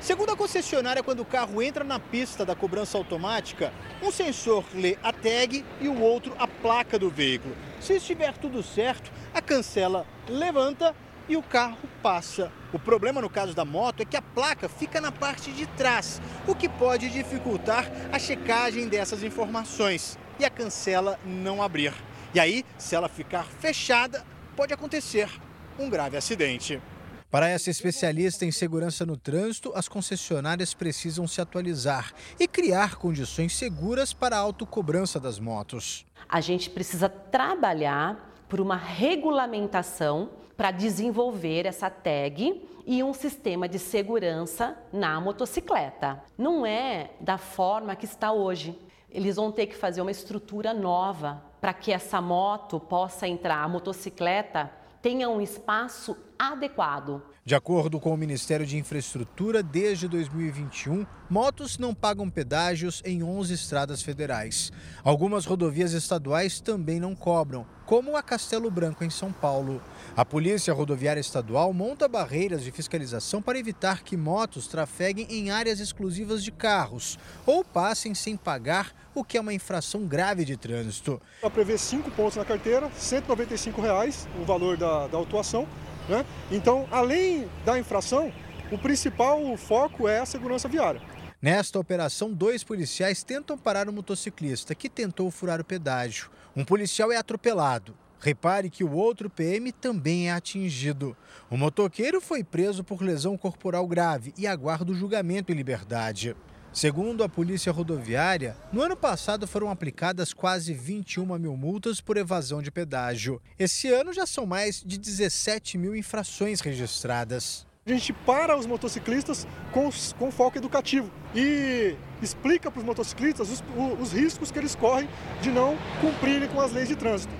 Segundo a concessionária, quando o carro entra na pista da cobrança automática, um sensor lê a tag e o outro a placa do veículo. Se estiver tudo certo, a cancela levanta e o carro passa. O problema no caso da moto é que a placa fica na parte de trás, o que pode dificultar a checagem dessas informações e a cancela não abrir. E aí, se ela ficar fechada, pode acontecer um grave acidente. Para essa especialista em segurança no trânsito, as concessionárias precisam se atualizar e criar condições seguras para a autocobrança das motos. A gente precisa trabalhar por uma regulamentação para desenvolver essa tag e um sistema de segurança na motocicleta. Não é da forma que está hoje. Eles vão ter que fazer uma estrutura nova para que essa moto possa entrar, a motocicleta tenha um espaço adequado. De acordo com o Ministério de Infraestrutura, desde 2021, motos não pagam pedágios em 11 estradas federais. Algumas rodovias estaduais também não cobram, como a Castelo Branco, em São Paulo. A Polícia Rodoviária Estadual monta barreiras de fiscalização para evitar que motos trafeguem em áreas exclusivas de carros ou passem sem pagar, o que é uma infração grave de trânsito. Ela prevê cinco pontos na carteira, 195 reais, o valor da, da autuação. Né? Então, além da infração, o principal foco é a segurança viária. Nesta operação, dois policiais tentam parar o motociclista que tentou furar o pedágio. Um policial é atropelado. Repare que o outro PM também é atingido. O motoqueiro foi preso por lesão corporal grave e aguarda o julgamento em liberdade. Segundo a Polícia Rodoviária, no ano passado foram aplicadas quase 21 mil multas por evasão de pedágio. Esse ano já são mais de 17 mil infrações registradas. A gente para os motociclistas com, com foco educativo e explica para os motociclistas os, os riscos que eles correm de não cumprirem com as leis de trânsito.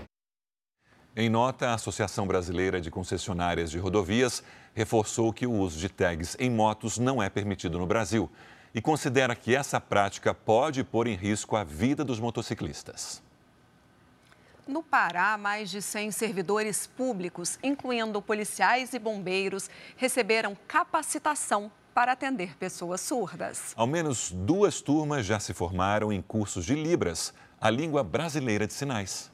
Em nota, a Associação Brasileira de Concessionárias de Rodovias reforçou que o uso de tags em motos não é permitido no Brasil e considera que essa prática pode pôr em risco a vida dos motociclistas. No Pará, mais de 100 servidores públicos, incluindo policiais e bombeiros, receberam capacitação para atender pessoas surdas. Ao menos duas turmas já se formaram em cursos de Libras, a língua brasileira de sinais.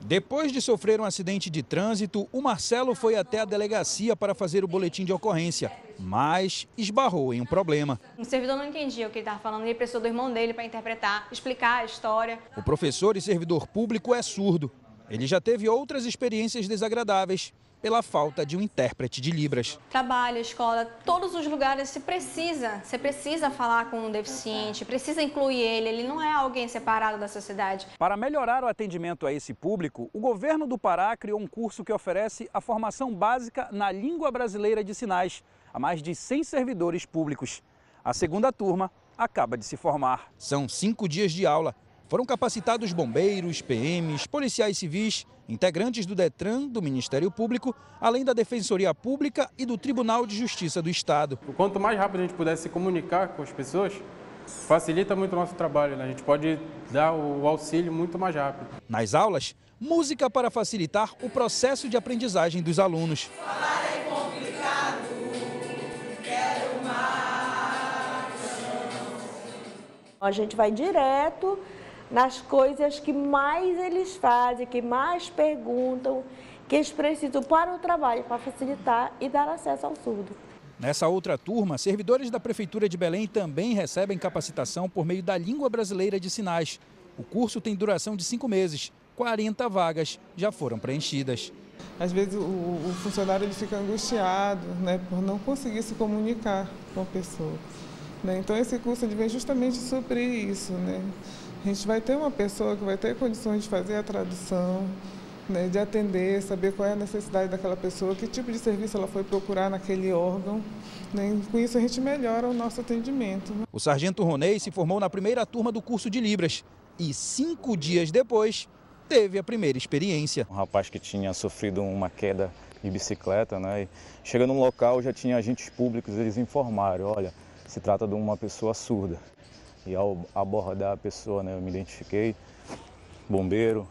Depois de sofrer um acidente de trânsito, o Marcelo foi até a delegacia para fazer o boletim de ocorrência, mas esbarrou em um problema. O servidor não entendia o que ele estava falando e ele precisou do irmão dele para interpretar, explicar a história. O professor e servidor público é surdo. Ele já teve outras experiências desagradáveis pela falta de um intérprete de Libras. Trabalho, escola, todos os lugares se precisa, você precisa falar com um deficiente, precisa incluir ele, ele não é alguém separado da sociedade. Para melhorar o atendimento a esse público, o governo do Pará criou um curso que oferece a formação básica na língua brasileira de sinais a mais de 100 servidores públicos. A segunda turma acaba de se formar. São cinco dias de aula foram capacitados bombeiros, PMs, policiais civis, integrantes do Detran, do Ministério Público, além da Defensoria Pública e do Tribunal de Justiça do Estado. Quanto mais rápido a gente puder se comunicar com as pessoas, facilita muito o nosso trabalho. Né? A gente pode dar o auxílio muito mais rápido. Nas aulas, música para facilitar o processo de aprendizagem dos alunos. Falar é complicado, quero mais. A gente vai direto nas coisas que mais eles fazem, que mais perguntam, que eles precisam para o trabalho, para facilitar e dar acesso ao surdo. Nessa outra turma, servidores da Prefeitura de Belém também recebem capacitação por meio da língua brasileira de sinais. O curso tem duração de cinco meses. 40 vagas já foram preenchidas. Às vezes o, o funcionário ele fica angustiado né, por não conseguir se comunicar com a pessoa. Né? Então esse curso ele vem justamente suprir isso. Né? A gente vai ter uma pessoa que vai ter condições de fazer a tradução, né, de atender, saber qual é a necessidade daquela pessoa, que tipo de serviço ela foi procurar naquele órgão. Né, com isso a gente melhora o nosso atendimento. Né. O sargento Ronei se formou na primeira turma do curso de Libras e cinco dias depois teve a primeira experiência. Um rapaz que tinha sofrido uma queda de bicicleta, né? E chega num local, já tinha agentes públicos, eles informaram, olha, se trata de uma pessoa surda. E ao abordar a pessoa, né, eu me identifiquei, bombeiro,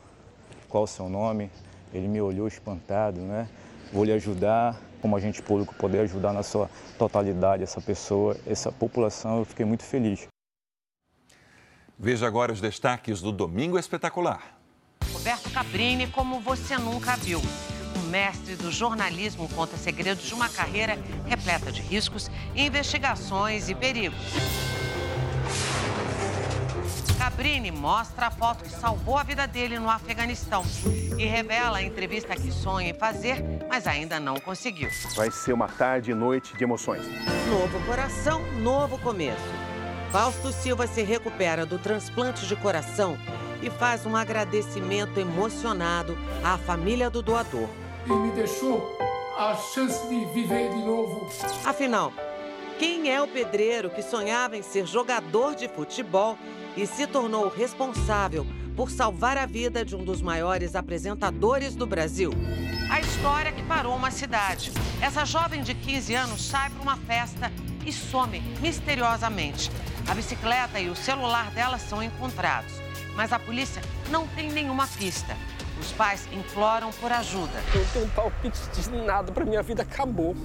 qual o seu nome? Ele me olhou espantado, né? Vou lhe ajudar, como agente público, poder ajudar na sua totalidade essa pessoa, essa população, eu fiquei muito feliz. Veja agora os destaques do Domingo Espetacular. Roberto Cabrini, como você nunca viu. Um mestre do jornalismo conta segredos de uma carreira repleta de riscos, investigações e perigos. Cabrini mostra a foto que salvou a vida dele no Afeganistão e revela a entrevista que sonha em fazer, mas ainda não conseguiu. Vai ser uma tarde e noite de emoções. Novo coração, novo começo. Fausto Silva se recupera do transplante de coração e faz um agradecimento emocionado à família do doador. E me deixou a chance de viver de novo. Afinal, quem é o pedreiro que sonhava em ser jogador de futebol e se tornou responsável por salvar a vida de um dos maiores apresentadores do Brasil. A história que parou uma cidade. Essa jovem de 15 anos sai para uma festa e some misteriosamente. A bicicleta e o celular dela são encontrados, mas a polícia não tem nenhuma pista. Os pais imploram por ajuda. Eu tenho um palpite de nada, para minha vida acabou.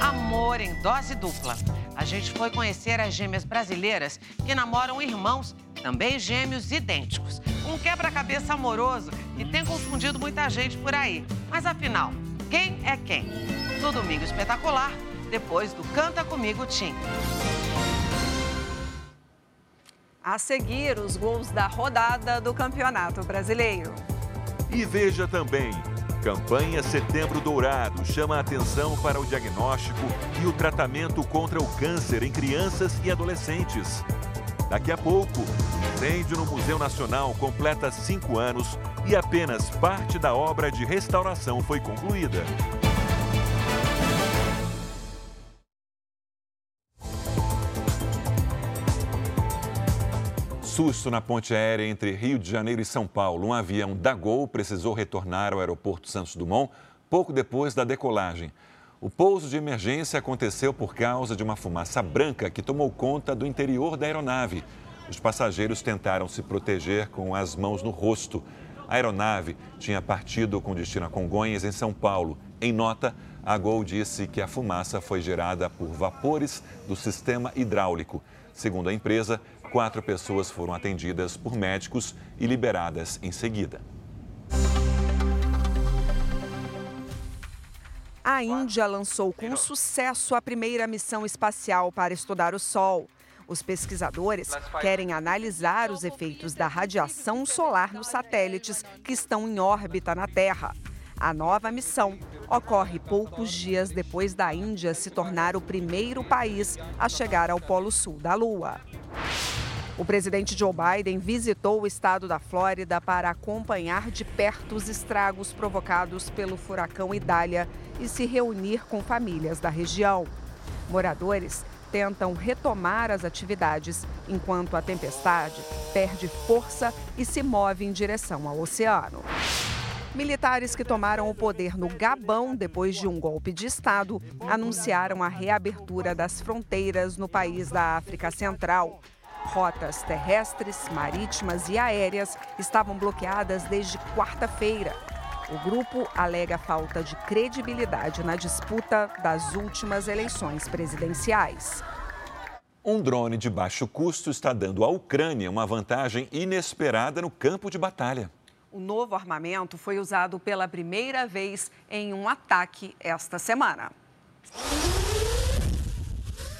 Amor em dose dupla. A gente foi conhecer as gêmeas brasileiras que namoram irmãos, também gêmeos idênticos. Um quebra-cabeça amoroso que tem confundido muita gente por aí. Mas afinal, quem é quem? No Domingo Espetacular, depois do Canta Comigo Tim. A seguir, os gols da rodada do Campeonato Brasileiro. E veja também, campanha Setembro Dourado chama a atenção para o diagnóstico e o tratamento contra o câncer em crianças e adolescentes. Daqui a pouco, incêndio no Museu Nacional completa cinco anos e apenas parte da obra de restauração foi concluída. Susto na ponte aérea entre Rio de Janeiro e São Paulo. Um avião da Gol precisou retornar ao aeroporto Santos Dumont pouco depois da decolagem. O pouso de emergência aconteceu por causa de uma fumaça branca que tomou conta do interior da aeronave. Os passageiros tentaram se proteger com as mãos no rosto. A aeronave tinha partido com destino a Congonhas, em São Paulo. Em nota, a Gol disse que a fumaça foi gerada por vapores do sistema hidráulico. Segundo a empresa, Quatro pessoas foram atendidas por médicos e liberadas em seguida. A Índia lançou com sucesso a primeira missão espacial para estudar o Sol. Os pesquisadores querem analisar os efeitos da radiação solar nos satélites que estão em órbita na Terra. A nova missão ocorre poucos dias depois da Índia se tornar o primeiro país a chegar ao Polo Sul da Lua. O presidente Joe Biden visitou o estado da Flórida para acompanhar de perto os estragos provocados pelo furacão Idália e se reunir com famílias da região. Moradores tentam retomar as atividades enquanto a tempestade perde força e se move em direção ao oceano. Militares que tomaram o poder no Gabão depois de um golpe de Estado anunciaram a reabertura das fronteiras no país da África Central. Rotas terrestres, marítimas e aéreas estavam bloqueadas desde quarta-feira. O grupo alega falta de credibilidade na disputa das últimas eleições presidenciais. Um drone de baixo custo está dando à Ucrânia uma vantagem inesperada no campo de batalha. O novo armamento foi usado pela primeira vez em um ataque esta semana.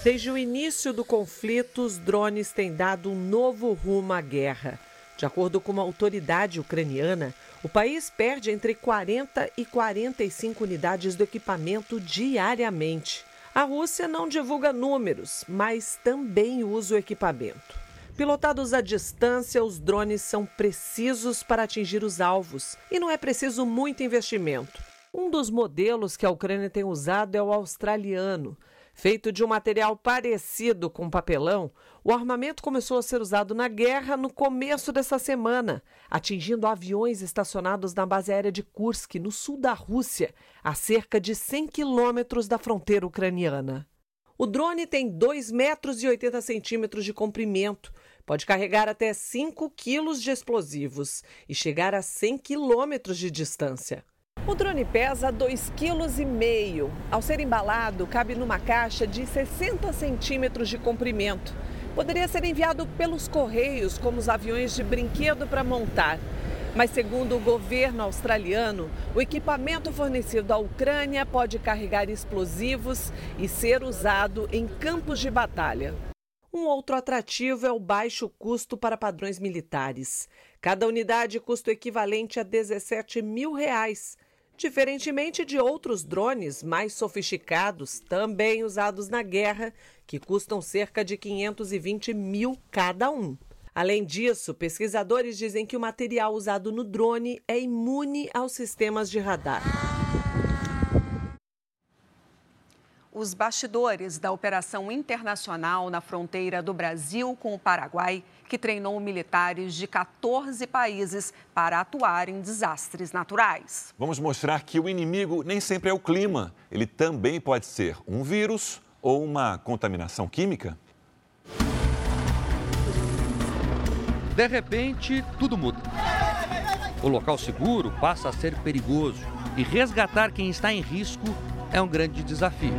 Desde o início do conflito, os drones têm dado um novo rumo à guerra. De acordo com uma autoridade ucraniana, o país perde entre 40 e 45 unidades do equipamento diariamente. A Rússia não divulga números, mas também usa o equipamento. Pilotados à distância, os drones são precisos para atingir os alvos e não é preciso muito investimento. Um dos modelos que a Ucrânia tem usado é o australiano. Feito de um material parecido com papelão, o armamento começou a ser usado na guerra no começo dessa semana, atingindo aviões estacionados na base aérea de Kursk, no sul da Rússia, a cerca de 100 quilômetros da fronteira ucraniana. O drone tem 2,80 metros e 80 centímetros de comprimento, pode carregar até 5 quilos de explosivos e chegar a 100 quilômetros de distância. O drone pesa 2,5 kg. Ao ser embalado, cabe numa caixa de 60 centímetros de comprimento. Poderia ser enviado pelos correios, como os aviões de brinquedo para montar. Mas, segundo o governo australiano, o equipamento fornecido à Ucrânia pode carregar explosivos e ser usado em campos de batalha. Um outro atrativo é o baixo custo para padrões militares. Cada unidade custa o equivalente a 17 mil reais. Diferentemente de outros drones mais sofisticados, também usados na guerra, que custam cerca de 520 mil cada um. Além disso, pesquisadores dizem que o material usado no drone é imune aos sistemas de radar. Os bastidores da operação internacional na fronteira do Brasil com o Paraguai, que treinou militares de 14 países para atuar em desastres naturais. Vamos mostrar que o inimigo nem sempre é o clima. Ele também pode ser um vírus ou uma contaminação química. De repente, tudo muda. O local seguro passa a ser perigoso e resgatar quem está em risco é um grande desafio.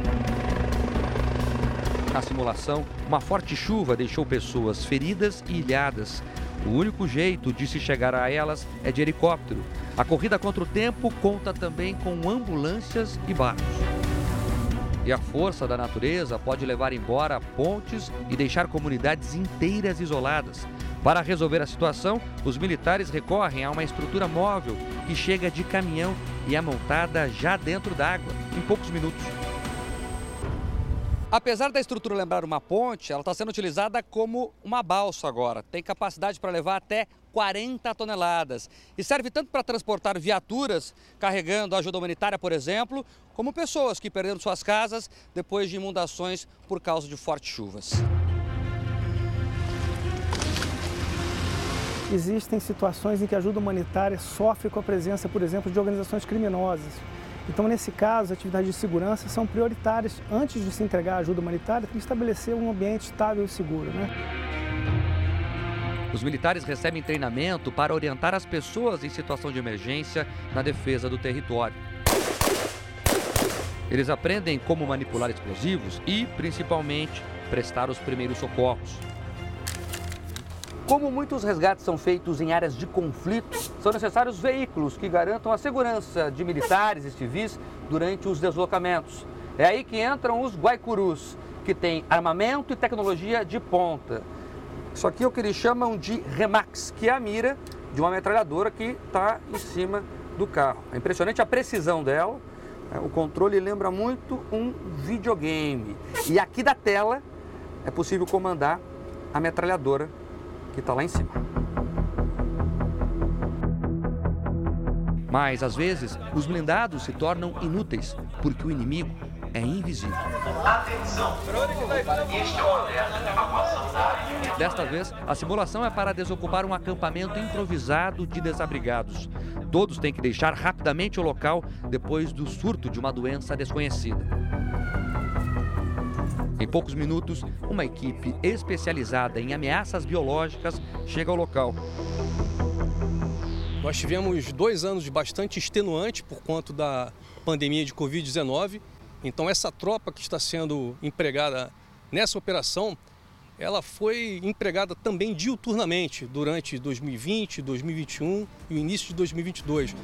Na simulação, uma forte chuva deixou pessoas feridas e ilhadas. O único jeito de se chegar a elas é de helicóptero. A corrida contra o tempo conta também com ambulâncias e barcos. E a força da natureza pode levar embora pontes e deixar comunidades inteiras isoladas. Para resolver a situação, os militares recorrem a uma estrutura móvel que chega de caminhão e é montada já dentro d'água, em poucos minutos. Apesar da estrutura lembrar uma ponte, ela está sendo utilizada como uma balsa agora. Tem capacidade para levar até 40 toneladas e serve tanto para transportar viaturas carregando ajuda humanitária, por exemplo, como pessoas que perderam suas casas depois de inundações por causa de fortes chuvas. Existem situações em que a ajuda humanitária sofre com a presença, por exemplo, de organizações criminosas. Então, nesse caso, as atividades de segurança são prioritárias. Antes de se entregar a ajuda humanitária, tem que estabelecer um ambiente estável e seguro. Né? Os militares recebem treinamento para orientar as pessoas em situação de emergência na defesa do território. Eles aprendem como manipular explosivos e, principalmente, prestar os primeiros socorros. Como muitos resgates são feitos em áreas de conflito, são necessários veículos que garantam a segurança de militares e civis durante os deslocamentos. É aí que entram os guaicurus, que têm armamento e tecnologia de ponta. Isso aqui é o que eles chamam de Remax, que é a mira de uma metralhadora que está em cima do carro. É impressionante a precisão dela. O controle lembra muito um videogame. E aqui da tela é possível comandar a metralhadora que está lá em cima. Mas, às vezes, os blindados se tornam inúteis, porque o inimigo é invisível. Atenção! Este é o alerta de evacuação da área. Desta vez, a simulação é para desocupar um acampamento improvisado de desabrigados. Todos têm que deixar rapidamente o local depois do surto de uma doença desconhecida. Em poucos minutos, uma equipe especializada em ameaças biológicas chega ao local. Nós tivemos dois anos bastante extenuante por conta da pandemia de Covid-19. Então, essa tropa que está sendo empregada nessa operação, ela foi empregada também diuturnamente durante 2020, 2021 e o início de 2022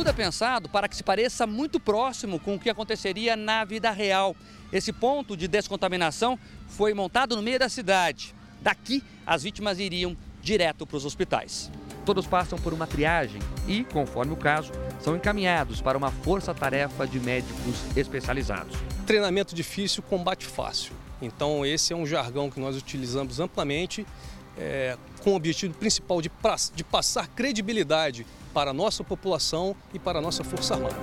tudo é pensado para que se pareça muito próximo com o que aconteceria na vida real. Esse ponto de descontaminação foi montado no meio da cidade. Daqui, as vítimas iriam direto para os hospitais. Todos passam por uma triagem e, conforme o caso, são encaminhados para uma força-tarefa de médicos especializados. Treinamento difícil, combate fácil. Então, esse é um jargão que nós utilizamos amplamente, é, com o objetivo principal de, de passar credibilidade para a nossa população e para a nossa Força Armada.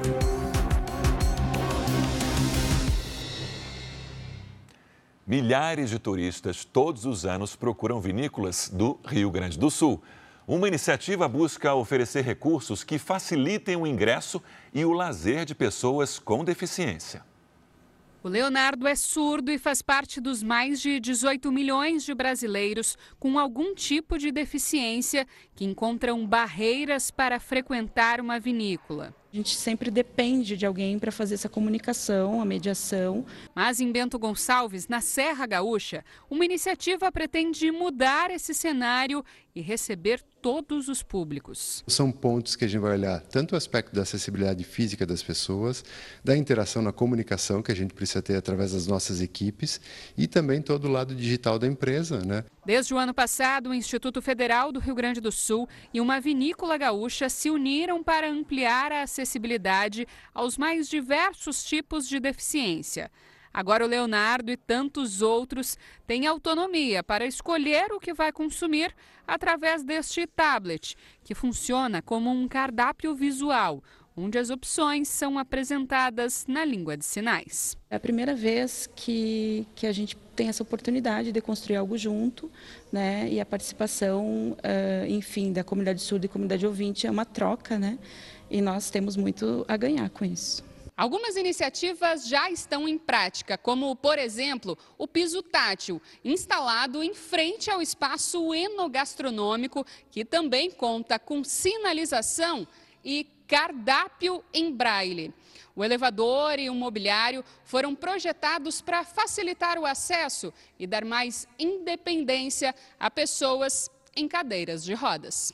Milhares de turistas todos os anos procuram vinícolas do Rio Grande do Sul. Uma iniciativa busca oferecer recursos que facilitem o ingresso e o lazer de pessoas com deficiência. O Leonardo é surdo e faz parte dos mais de 18 milhões de brasileiros com algum tipo de deficiência que encontram barreiras para frequentar uma vinícola. A gente sempre depende de alguém para fazer essa comunicação, a mediação. Mas em Bento Gonçalves, na Serra Gaúcha, uma iniciativa pretende mudar esse cenário e receber todos os públicos. São pontos que a gente vai olhar tanto o aspecto da acessibilidade física das pessoas, da interação na comunicação que a gente precisa ter através das nossas equipes e também todo o lado digital da empresa, né? Desde o ano passado, o Instituto Federal do Rio Grande do Sul e uma vinícola gaúcha se uniram para ampliar a acessibilidade aos mais diversos tipos de deficiência. Agora o Leonardo e tantos outros têm autonomia para escolher o que vai consumir através deste tablet, que funciona como um cardápio visual, onde as opções são apresentadas na língua de sinais. É a primeira vez que, que a gente tem essa oportunidade de construir algo junto, né? E a participação, uh, enfim, da comunidade surda e comunidade ouvinte é uma troca, né? E nós temos muito a ganhar com isso. Algumas iniciativas já estão em prática, como, por exemplo, o piso tátil, instalado em frente ao espaço enogastronômico, que também conta com sinalização e cardápio em braille. O elevador e o mobiliário foram projetados para facilitar o acesso e dar mais independência a pessoas em cadeiras de rodas.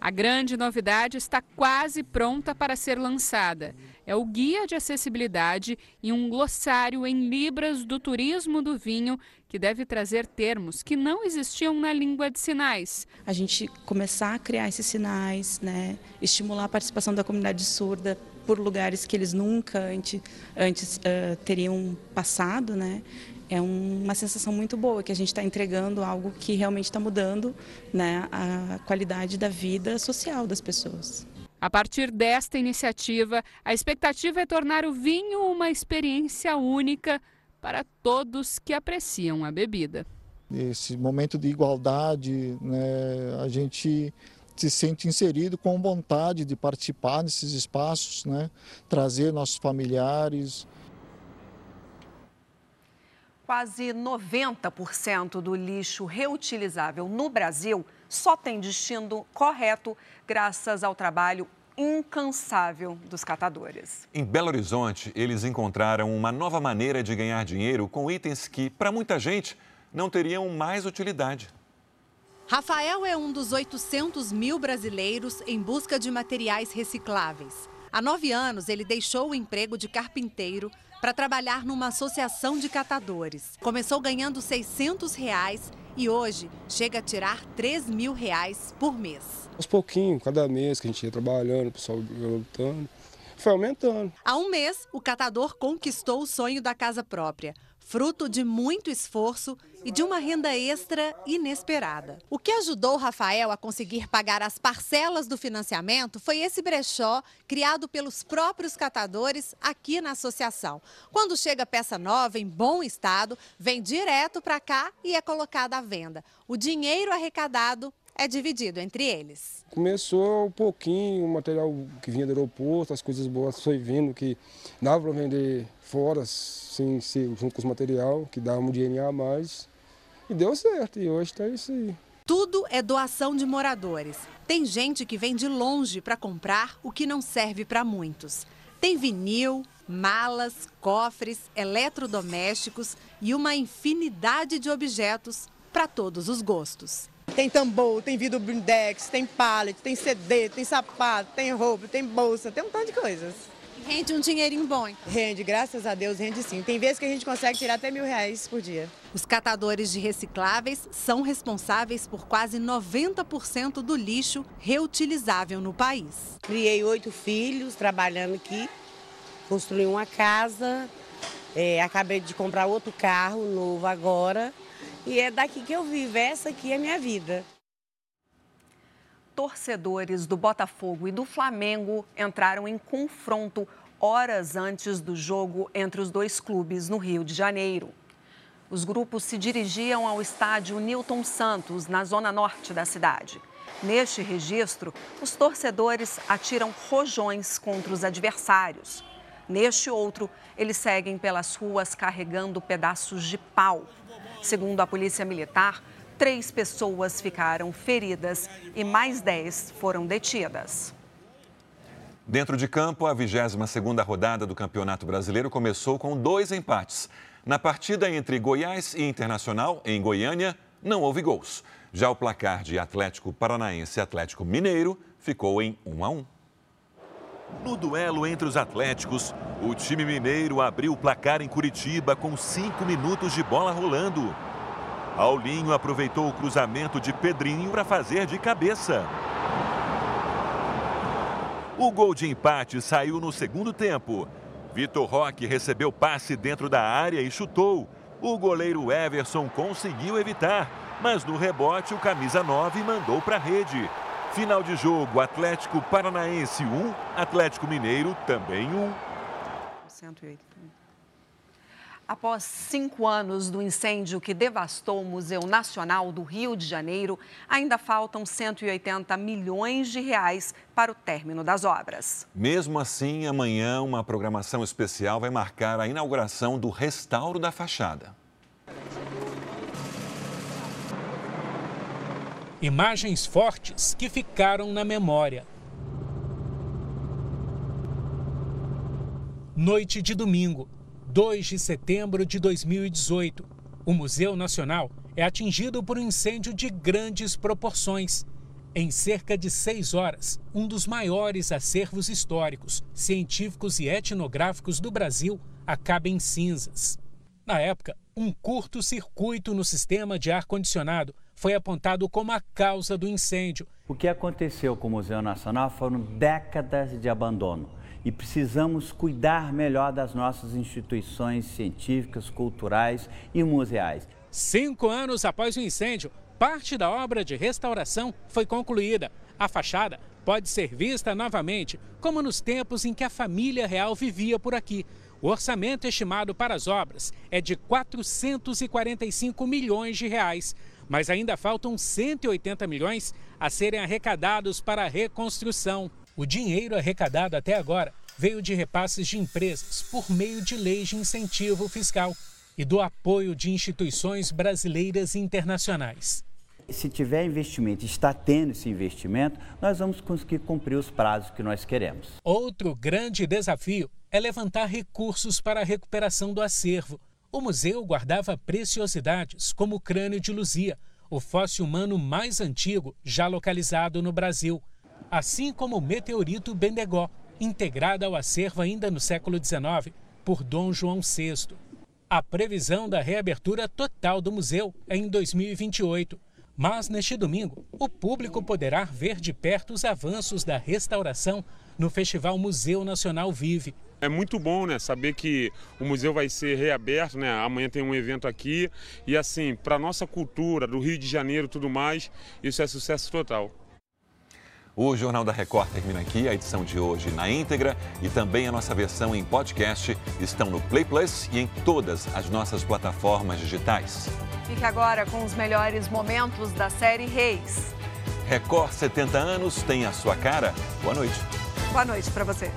A grande novidade está quase pronta para ser lançada é o Guia de Acessibilidade e um glossário em Libras do Turismo do Vinho, que deve trazer termos que não existiam na língua de sinais. A gente começar a criar esses sinais, né, estimular a participação da comunidade surda por lugares que eles nunca antes, antes uh, teriam passado, né? É uma sensação muito boa que a gente está entregando algo que realmente está mudando né, a qualidade da vida social das pessoas. A partir desta iniciativa, a expectativa é tornar o vinho uma experiência única para todos que apreciam a bebida. Esse momento de igualdade, né, a gente se sente inserido com vontade de participar desses espaços, né, trazer nossos familiares. Quase 90% do lixo reutilizável no Brasil só tem destino correto graças ao trabalho incansável dos catadores. Em Belo Horizonte, eles encontraram uma nova maneira de ganhar dinheiro com itens que, para muita gente, não teriam mais utilidade. Rafael é um dos 800 mil brasileiros em busca de materiais recicláveis. Há nove anos, ele deixou o emprego de carpinteiro para trabalhar numa associação de catadores. Começou ganhando 600 reais e hoje chega a tirar 3 mil reais por mês. Aos pouquinhos, cada mês que a gente ia trabalhando, o pessoal lutando, foi aumentando. Há um mês, o catador conquistou o sonho da casa própria fruto de muito esforço e de uma renda extra inesperada. O que ajudou Rafael a conseguir pagar as parcelas do financiamento foi esse brechó criado pelos próprios catadores aqui na associação. Quando chega peça nova em bom estado, vem direto para cá e é colocada à venda. O dinheiro arrecadado é dividido entre eles. Começou um pouquinho, o material que vinha do aeroporto, as coisas boas foi vindo, que dava para vender fora, sem ser junto com os material, que dava um dinheirinho a mais. E deu certo, e hoje está isso aí. Tudo é doação de moradores. Tem gente que vem de longe para comprar o que não serve para muitos. Tem vinil, malas, cofres, eletrodomésticos e uma infinidade de objetos para todos os gostos. Tem tambor, tem vidro blindex, tem pallet, tem CD, tem sapato, tem roupa, tem bolsa, tem um tanto de coisas. Rende um dinheirinho bom. Hein? Rende, graças a Deus, rende sim. Tem vezes que a gente consegue tirar até mil reais por dia. Os catadores de recicláveis são responsáveis por quase 90% do lixo reutilizável no país. Criei oito filhos trabalhando aqui, construí uma casa, é, acabei de comprar outro carro novo agora. E é daqui que eu vivo, essa aqui é a minha vida. Torcedores do Botafogo e do Flamengo entraram em confronto horas antes do jogo entre os dois clubes no Rio de Janeiro. Os grupos se dirigiam ao estádio Newton Santos, na zona norte da cidade. Neste registro, os torcedores atiram rojões contra os adversários. Neste outro, eles seguem pelas ruas carregando pedaços de pau. Segundo a Polícia Militar, três pessoas ficaram feridas e mais dez foram detidas. Dentro de campo, a 22ª rodada do Campeonato Brasileiro começou com dois empates. Na partida entre Goiás e Internacional, em Goiânia, não houve gols. Já o placar de Atlético Paranaense e Atlético Mineiro ficou em 1 a 1. No duelo entre os Atléticos, o time mineiro abriu o placar em Curitiba com cinco minutos de bola rolando. Aulinho aproveitou o cruzamento de Pedrinho para fazer de cabeça. O gol de empate saiu no segundo tempo. Vitor Roque recebeu passe dentro da área e chutou. O goleiro Everson conseguiu evitar, mas no rebote o camisa 9 mandou para a rede. Final de jogo: Atlético Paranaense 1, Atlético Mineiro também 1. 108. Após cinco anos do incêndio que devastou o Museu Nacional do Rio de Janeiro, ainda faltam 180 milhões de reais para o término das obras. Mesmo assim, amanhã uma programação especial vai marcar a inauguração do restauro da fachada. Imagens fortes que ficaram na memória. Noite de domingo, 2 de setembro de 2018, o Museu Nacional é atingido por um incêndio de grandes proporções. Em cerca de seis horas, um dos maiores acervos históricos, científicos e etnográficos do Brasil acaba em cinzas. Na época, um curto-circuito no sistema de ar-condicionado foi apontado como a causa do incêndio. O que aconteceu com o Museu Nacional foram décadas de abandono e precisamos cuidar melhor das nossas instituições científicas, culturais e museais. Cinco anos após o incêndio, parte da obra de restauração foi concluída. A fachada pode ser vista novamente, como nos tempos em que a família real vivia por aqui. O orçamento estimado para as obras é de 445 milhões de reais, mas ainda faltam 180 milhões a serem arrecadados para a reconstrução. O dinheiro arrecadado até agora veio de repasses de empresas por meio de leis de incentivo fiscal e do apoio de instituições brasileiras e internacionais. Se tiver investimento, está tendo esse investimento, nós vamos conseguir cumprir os prazos que nós queremos. Outro grande desafio é levantar recursos para a recuperação do acervo. O museu guardava preciosidades como o crânio de Luzia, o fóssil humano mais antigo já localizado no Brasil assim como o meteorito Bendegó, integrado ao acervo ainda no século XIX por Dom João VI. A previsão da reabertura total do museu é em 2028. Mas neste domingo, o público poderá ver de perto os avanços da restauração no Festival Museu Nacional Vive. É muito bom, né, saber que o museu vai ser reaberto, né? Amanhã tem um evento aqui e assim, para nossa cultura do Rio de Janeiro, tudo mais, isso é sucesso total. O Jornal da Record termina aqui. A edição de hoje na íntegra e também a nossa versão em podcast estão no Play Plus e em todas as nossas plataformas digitais. Fique agora com os melhores momentos da série Reis. Record 70 anos tem a sua cara. Boa noite. Boa noite para você.